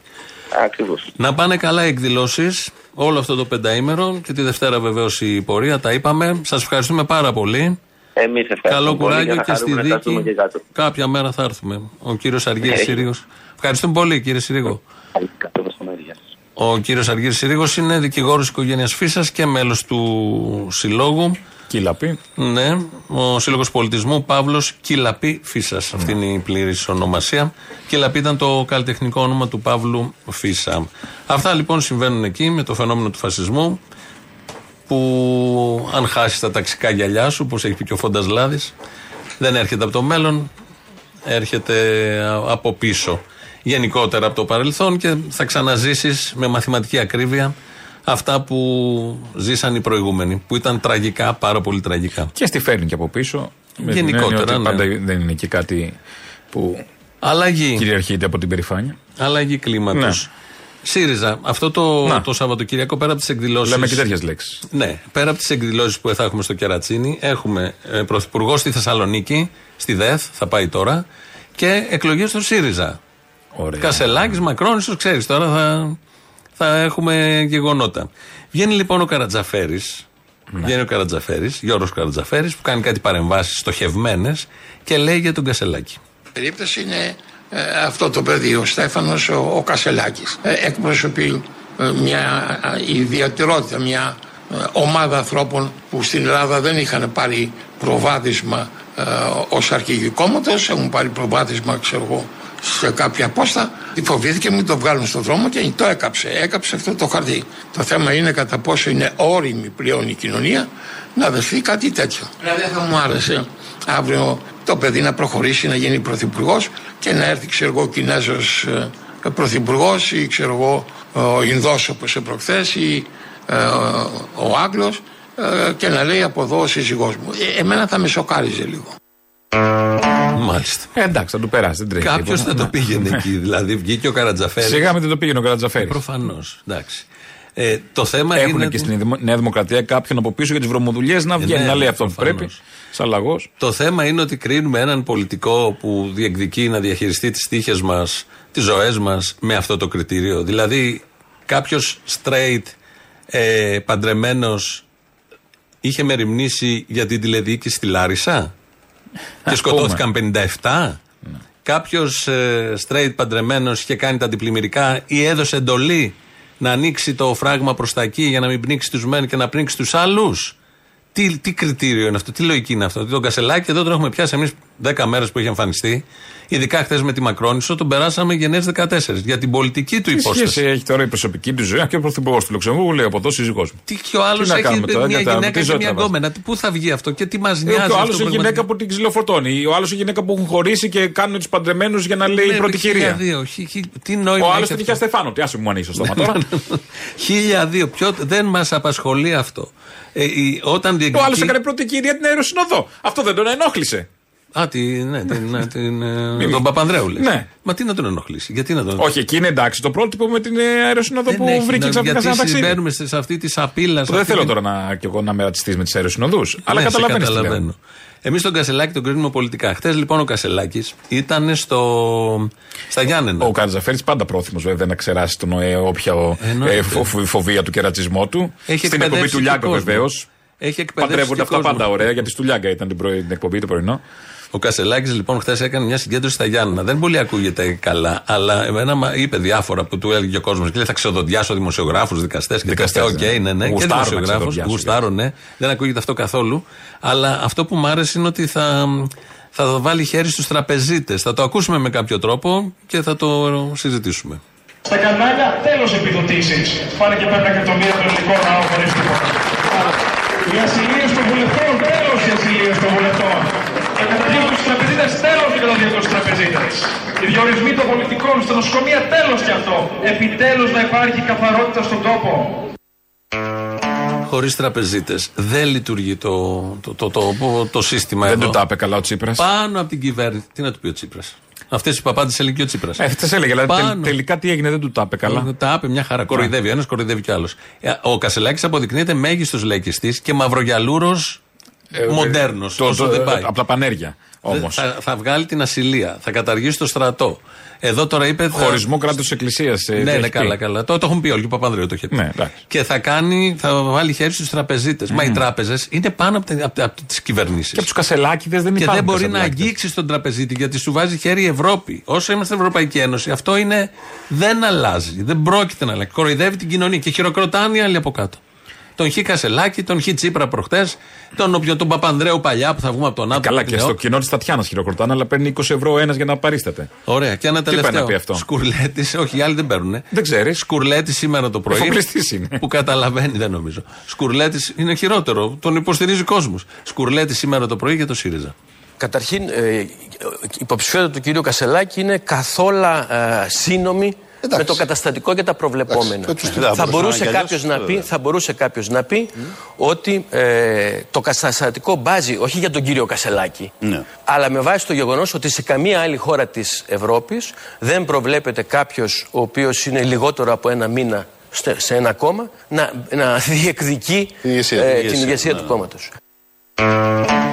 Ακριβώς. Να πάνε καλά οι εκδηλώσεις όλο αυτό το πενταήμερο και τη Δευτέρα βεβαίως η πορεία. Τα είπαμε. Σας ευχαριστούμε πάρα πολύ. Εμείς ευχαριστούμε. Καλό πολύ για κουράγιο να και στη χαρούμε να έρθουμε δίκη. και κάτω. Κάποια μέρα θα έρθουμε. Ο κύριος Αργύρης Έχει. Συρίγος. Ευχαριστούμε πολύ, κύριε Συρίγο. Καλό μεσημέρι, γεια σας. Ο κύριος Αργύρης Συρίγος είναι δικηγόρος οικογένειας Φίσα και μέλος του συλλόγου. Κυλαπή. Ναι, ο Σύλλογος Πολιτισμού Παύλος Κυλαπή Φίσας. Αυτή είναι η πλήρης ονομασία. Κυλαπή ήταν το καλλιτεχνικό όνομα του Παύλου Φίσα. Αυτά λοιπόν συμβαίνουν εκεί με το φαινόμενο του φασισμού που αν χάσει τα ταξικά γυαλιά σου, όπως έχει πει και ο Φόντας Λάδης, δεν έρχεται από το μέλλον, έρχεται από πίσω. Γενικότερα από το παρελθόν και θα ξαναζήσεις με μαθηματική ακρίβεια αυτά που ζήσαν οι προηγούμενοι, που ήταν τραγικά, πάρα πολύ τραγικά. Και στη φέρνει και από πίσω. Με την Γενικότερα, έννοια ότι ναι. Πάντα δεν είναι και κάτι που Αλλαγή. κυριαρχείται από την περηφάνεια. Αλλαγή κλίματος. Ναι. ΣΥΡΙΖΑ, αυτό το, Να. το Σαββατοκύριακο πέρα από τις εκδηλώσει. Λέμε και τέτοιες λέξεις. Ναι, πέρα από τις εκδηλώσεις που θα έχουμε στο Κερατσίνι, έχουμε ε, πρωθυπουργό στη Θεσσαλονίκη, στη ΔΕΘ, θα πάει τώρα, και εκλογές στο ΣΥΡΙΖΑ. Ωραία. Κασελάκης, Μακρόν, ίσω ξέρεις τώρα θα, θα έχουμε γεγονότα. Βγαίνει λοιπόν ο Καρατζαφέρης, Ναι. βγαίνει ο Καρατζαφέρης, Γιώργος Καρατζαφέρης, που κάνει κάτι παρεμβάσεις στοχευμένες και λέει για τον Κασελάκη. περίπτωση είναι ε, αυτό το παιδί, ο Στέφανος, ο, ο Κασελάκης. Ε, εκπροσωπεί ε, μια ε, ιδιαιτερότητα, μια ε, ομάδα ανθρώπων που στην Ελλάδα δεν είχαν πάρει προβάδισμα ε, ως αρχηγοί κόμματος, έχουν πάρει προβάδισμα, ξέρω εγώ, σε κάποια πόστα. Φοβήθηκε μην το βγάλουν στον δρόμο και το έκαψε. Έκαψε αυτό το χαρτί. Το θέμα είναι κατά πόσο είναι όριμη πλέον η κοινωνία να δεχθεί κάτι τέτοιο. Δηλαδή θα μου άρεσε αύριο το παιδί να προχωρήσει να γίνει πρωθυπουργός και να έρθει, ξέρω εγώ, ο Κινέζος πρωθυπουργός ή ξέρω εγώ, ο Ινδός όπως προχθές ή ε, ο Άγγλος ε, και να λέει από εδώ ο σύζυγός μου. Ε, εμένα θα με σοκάριζε λίγο. Μάλιστα. Ε, εντάξει, θα του περάσει. Δεν τρέχει. Κάποιος τίποτα. θα το Ναι. πήγαινε εκεί. Δηλαδή βγήκε ο Καρατζαφέρης. Σιγά μην δεν το πήγαινε ο Καρατζαφέρης. Προφανώς. Εντάξει. Ε, το θέμα Έχουν είναι. και ότι- στην Δημο- Νέα Δημοκρατία κάποιον από πίσω για τις βρωμοδουλειές να βγαίνει ναι, να λέει ναι, αυτό που προφανώς. πρέπει. Σαν λαγός. Το θέμα είναι ότι κρίνουμε έναν πολιτικό που διεκδικεί να διαχειριστεί τις τύχες μας, τις ζωές μας με αυτό το κριτήριο. Δηλαδή, κάποιος straight, ε, παντρεμένος, είχε μεριμνήσει για την τηλεδιοίκηση στη Λάρισα; Και σκοτώθηκαν 57. Κάποιος ε, straight παντρεμένος είχε κάνει τα αντιπλημμυρικά ή έδωσε εντολή να ανοίξει το φράγμα προς τα εκεί για να μην πνίξει τους μεν και να πνίξει τους άλλους; Τι, τι κριτήριο είναι αυτό, τι λογική είναι αυτό; Τον Κασελάκη εδώ τον έχουμε πιάσει εμείς 10 μέρες που είχε εμφανιστεί. Ειδικά χθες με τη Μακρόνισο τον περάσαμε γενναίε 14 για την πολιτική του Τι υπόσταση. σχέση έχει τώρα η προσωπική του ζωή και ο πρωθυπουργός του Λουξεμβούργου λέει από εδώ σύζυγός μου. Τι και ο άλλος να έχει κάνουμε τώρα, μια κατάλαβα, γυναίκα τι και ζωή μια θα βάζουμε. γκόμενα. Τι- Πού θα βγει αυτό και τι μας Ε, νοιάζει. και ο αυτό άλλος που έχει μας- γυναίκα που την ξυλοφορτώνει. Ο άλλος έχει γυναίκα που έχουν χωρίσει και κάνουν τους παντρεμένους για να λέει Ναι, πρώτη χίλια κυρία. δύο. Χι- χι- Τι νόημα Ο άλλος έχει την αυτό; είχε Στεφάνο. Τι άσε μου ανοίξει το στόμα τώρα. Χίλια δύο. Ποιο, δεν μας απασχολεί αυτό. Ε, η- όταν Ο διεκδικεί. άλλο έκανε πρώτη κυρία την αεροσυνοδό. Αυτό δεν τον ενόχλησε. Α, τη, ναι, την, ναι, *laughs* την, ε, τον Παπανδρέου λες. Ναι. Μα τι να τον ενοχλήσει, γιατί να τον Όχι, εκεί είναι εντάξει το πρότυπο με την ε, αεροσυνοδό Δεν που έχει βρήκε νόημα, ξαφνικά σε ένα Γιατί ταξίδι. συμβαίνουμε σε, σε αυτή τη σαπίλα. σε Δεν αυτή θέλω την- τώρα να, κι εγώ να με ρατσιστεί με τις αεροσυνοδούς. Αλλά Ναι, σε καταλαβαίνεις τι λέω. καταλαβαίνω. Εμείς τον Κασελάκη τον κρίνουμε πολιτικά. Χθες λοιπόν ο Κασελάκης ήταν στο... στα Γιάννενα. Ο Καρτζαφέρη πάντα πρόθυμος βέβαια να ξεράσει τον ΟΕ όποια ο- Εννοείται. ε, φο- φο- φοβία του κερατσισμού του. Έχει Στην εκπομπή εκπαιδεύσει του και Λιάγκα κόσμος. βεβαίως. Έχει εκπαιδεύσει Παντρεύονται και αυτά κόσμος. πάντα ωραία γιατί του Λιάγκα ήταν την, πρωί- την εκπομπή το πρωινό. Ο Κασελάκης λοιπόν χθες έκανε μια συγκέντρωση στα Γιάννενα. Δεν πολύ ακούγεται καλά, αλλά εμένα μα- είπε διάφορα που του έλεγε ο κόσμος. Και λέει θα ξεδοντιάσω δημοσιογράφους, δικαστές και Δικαστές, τέτοια. Οκ, ναι. ναι, ναι. Και Γουστάρω να δημοσιογράφου. ξεδοντιάσω, Γουστάρω, ναι. Δεν ακούγεται αυτό καθόλου. Αλλά αυτό που μου άρεσε είναι ότι θα, θα βάλει χέρι στους τραπεζίτες. Θα το ακούσουμε με κάποιο τρόπο και θα το συζητήσουμε. Στα κανάλια τέλος επιδοτήσεις. Πάνε και πέντε εκατομμύρια το ελληνικό ναό χωρίς τίποτα. Οι ασυλίες των βουλευτών, τέλος οι ασυλίες των βουλευτών. Η καταδίωξη στους τραπεζίτες, τέλος η καταδίωξη στους τραπεζίτες. Οι διορισμοί των πολιτικών στα νοσοκομεία, τέλος κι αυτό. Επιτέλους να υπάρχει καθαρότητα στον τόπο. Χωρίς τραπεζίτες δεν λειτουργεί το, το, το, το, το, το σύστημα Δεν εδώ. του τα είπε καλά ο Τσίπρας. Πάνω από την κυβέρνηση. Τι να του πει ο Τσίπρας. Αυτές οι παπάντες έλεγε και ο Τσίπρας. Ε, αυτές έλεγε, αλλά τελ- τελικά τι έγινε, δεν του τα είπε καλά. Ναι. Τα είπε μια χαρά. Κοροϊδεύει ο ένας, κοροϊδεύει κι άλλος. Ο Κασελάκης αποδεικνύεται μέγιστος λαϊκιστής και μαυρογιαλούρος μοντέρνο. Ε, Το- όσο το- δεν πάει. Από τα πανέρια. Όμως. Θα, θα βγάλει την ασυλία, θα καταργήσει το στρατό. Εδώ τώρα είπε. θα- Χωρισμό κράτους Εκκλησίας. Ναι, ναι, καλά, καλά. Το, το έχουν πει όλοι και ο Παπανδρέου το είχε πει. Ναι, εντάξει. και θα κάνει, θα βάλει χέρι στους τραπεζίτες. Μα οι τράπεζες είναι πάνω από, τα- από, από τις κυβερνήσεις. Και από τους κασελάκιδε δεν Και υπάρχουν. δεν μπορεί να κασελάκηδες. αγγίξει τον τραπεζίτη γιατί σου βάζει χέρι η Ευρώπη. Όσο είμαστε Ευρωπαϊκή Ένωση, αυτό είναι. Δεν αλλάζει. Δεν πρόκειται να αλλάξει. Κοροϊδεύει την κοινωνία και χειροκροτάνε οι άλλοι από κάτω. Τον Χ Κασελάκη, τον Χ Τσίπρα προχτές, τον, όποιον- τον Παπανδρέου παλιά που θα βγούμε από τον ΝΑΤΟ. Καλά, την και ΕΟΚ. στο κοινό της Τατιάνας χειροκροτάνε, αλλά παίρνει 20 ευρώ ένας για να παρίσταται. Ωραία. Και ένα Τι πάει να τελευταίο. πει αυτό; Σκουρλέτης, όχι, οι άλλοι δεν παίρνουν. Δεν ξέρεις. Σκουρλέτης σήμερα το πρωί. Εφοπλιστής είναι. Που καταλαβαίνει, δεν νομίζω. Σκουρλέτης είναι χειρότερο. Τον υποστηρίζει κόσμος. Σκουρλέτης σήμερα το πρωί για το ΣΥΡΙΖΑ. Καταρχήν, ε, η υποψηφιότητα του κυρίου Κασελάκη είναι καθόλου ε, σύνομη με το καταστατικό και τα προβλεπόμενα. Εντάξει, έτσι δεν θα, μπορούσε μπορούσε να είναι κάποιος κι να αλλιώς, πει, βέβαια. θα μπορούσε κάποιος να πει ότι ε, το καταστατικό μπάζει όχι για τον κύριο Κασελάκη, Ναι. αλλά με βάση το γεγονός ότι σε καμία άλλη χώρα της Ευρώπης δεν προβλέπεται κάποιος ο οποίος είναι λιγότερο από ένα μήνα στε- σε ένα κόμμα να, να *laughs* διεκδικεί ηγεσία, ε, την την ηγεσία, ηγεσία ναι, του ναι. κόμματος.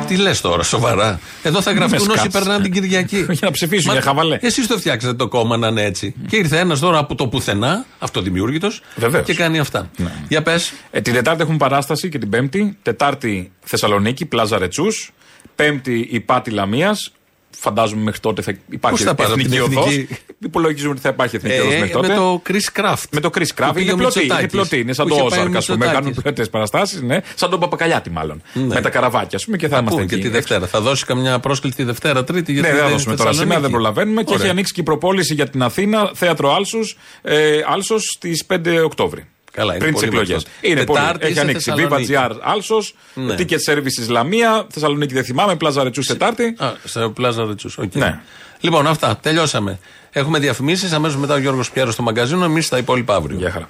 Τι λες τώρα, σοβαρά. Εδώ θα γραφτούν Μες όσοι σκάτεις. περνάνε την Κυριακή. *laughs* Για να ψηφίσουν, για χαβαλέ. Εσείς το φτιάξατε το κόμμα να είναι έτσι. Και ήρθε ένας τώρα από το πουθενά, αυτοδημιούργητος, Βεβαίως. και κάνει αυτά. Ναι. Για πες. Ε, την Τετάρτη έχουν παράσταση και την Πέμπτη. Τετάρτη Θεσσαλονίκη, Πλάζα Ρετσούς. Πέμπτη η Πάτη Λαμίας. Φαντάζομαι μέχρι τότε θα υπάρχει Πώς θα πάρω εθνική την οδός. Εθνική; Υπολογίζουμε ότι θα υπάρχει εθνική Ε, οδό μέχρι τότε. με το Chris Craft. Με το Chris Που Craft. πήγε Είναι ο πλωτή, είναι Μητσοτάκης. πλωτή. Είναι σαν Που το είχε πάει ο Όζαρκ, ας πούμε. Μητσοτάκης. Κάνουν πλωτές παραστάσεις. Ναι. Σαν τον Παπακαλιάτη, μάλλον. Ναι. Με τα καραβάκια, ας πούμε, και θα Θα είμαστε πούμε και εκεί. τη Δευτέρα. Θα δώσει καμιά πρόσκληση τη Δευτέρα, Τρίτη. Γιατί Ναι, δεν θα είναι δώσουμε τώρα Θεσσαλονίκη. σήμερα, δεν προλαβαίνουμε. Και Ωραία. έχει ανοίξει και η προπόληση για την Αθήνα, θέατρο Άλσος, ε, Άλσος στις 5 Οκτώβρη. Καλά, είναι Πριν τις πολύ εκλογές. μπροστά. Είναι πολύ. Τετάρτη Έχει σε ανοίξει. Θεσσαλονίκη. Viva GR Άλσος, Ναι. Ticket Services Λαμία, Θεσσαλονίκη δεν θυμάμαι, Πλάζα Ρετσού Τετάρτη. Α, σε πλάζα Ρετσού. οκ. Ναι. Λοιπόν, αυτά. Τελειώσαμε. Έχουμε διαφημίσεις. Αμέσως μετά ο Γιώργος Πιέρος στο μαγκαζίνο. Εμείς τα υπόλοιπα αύριο. Γεια χαρά.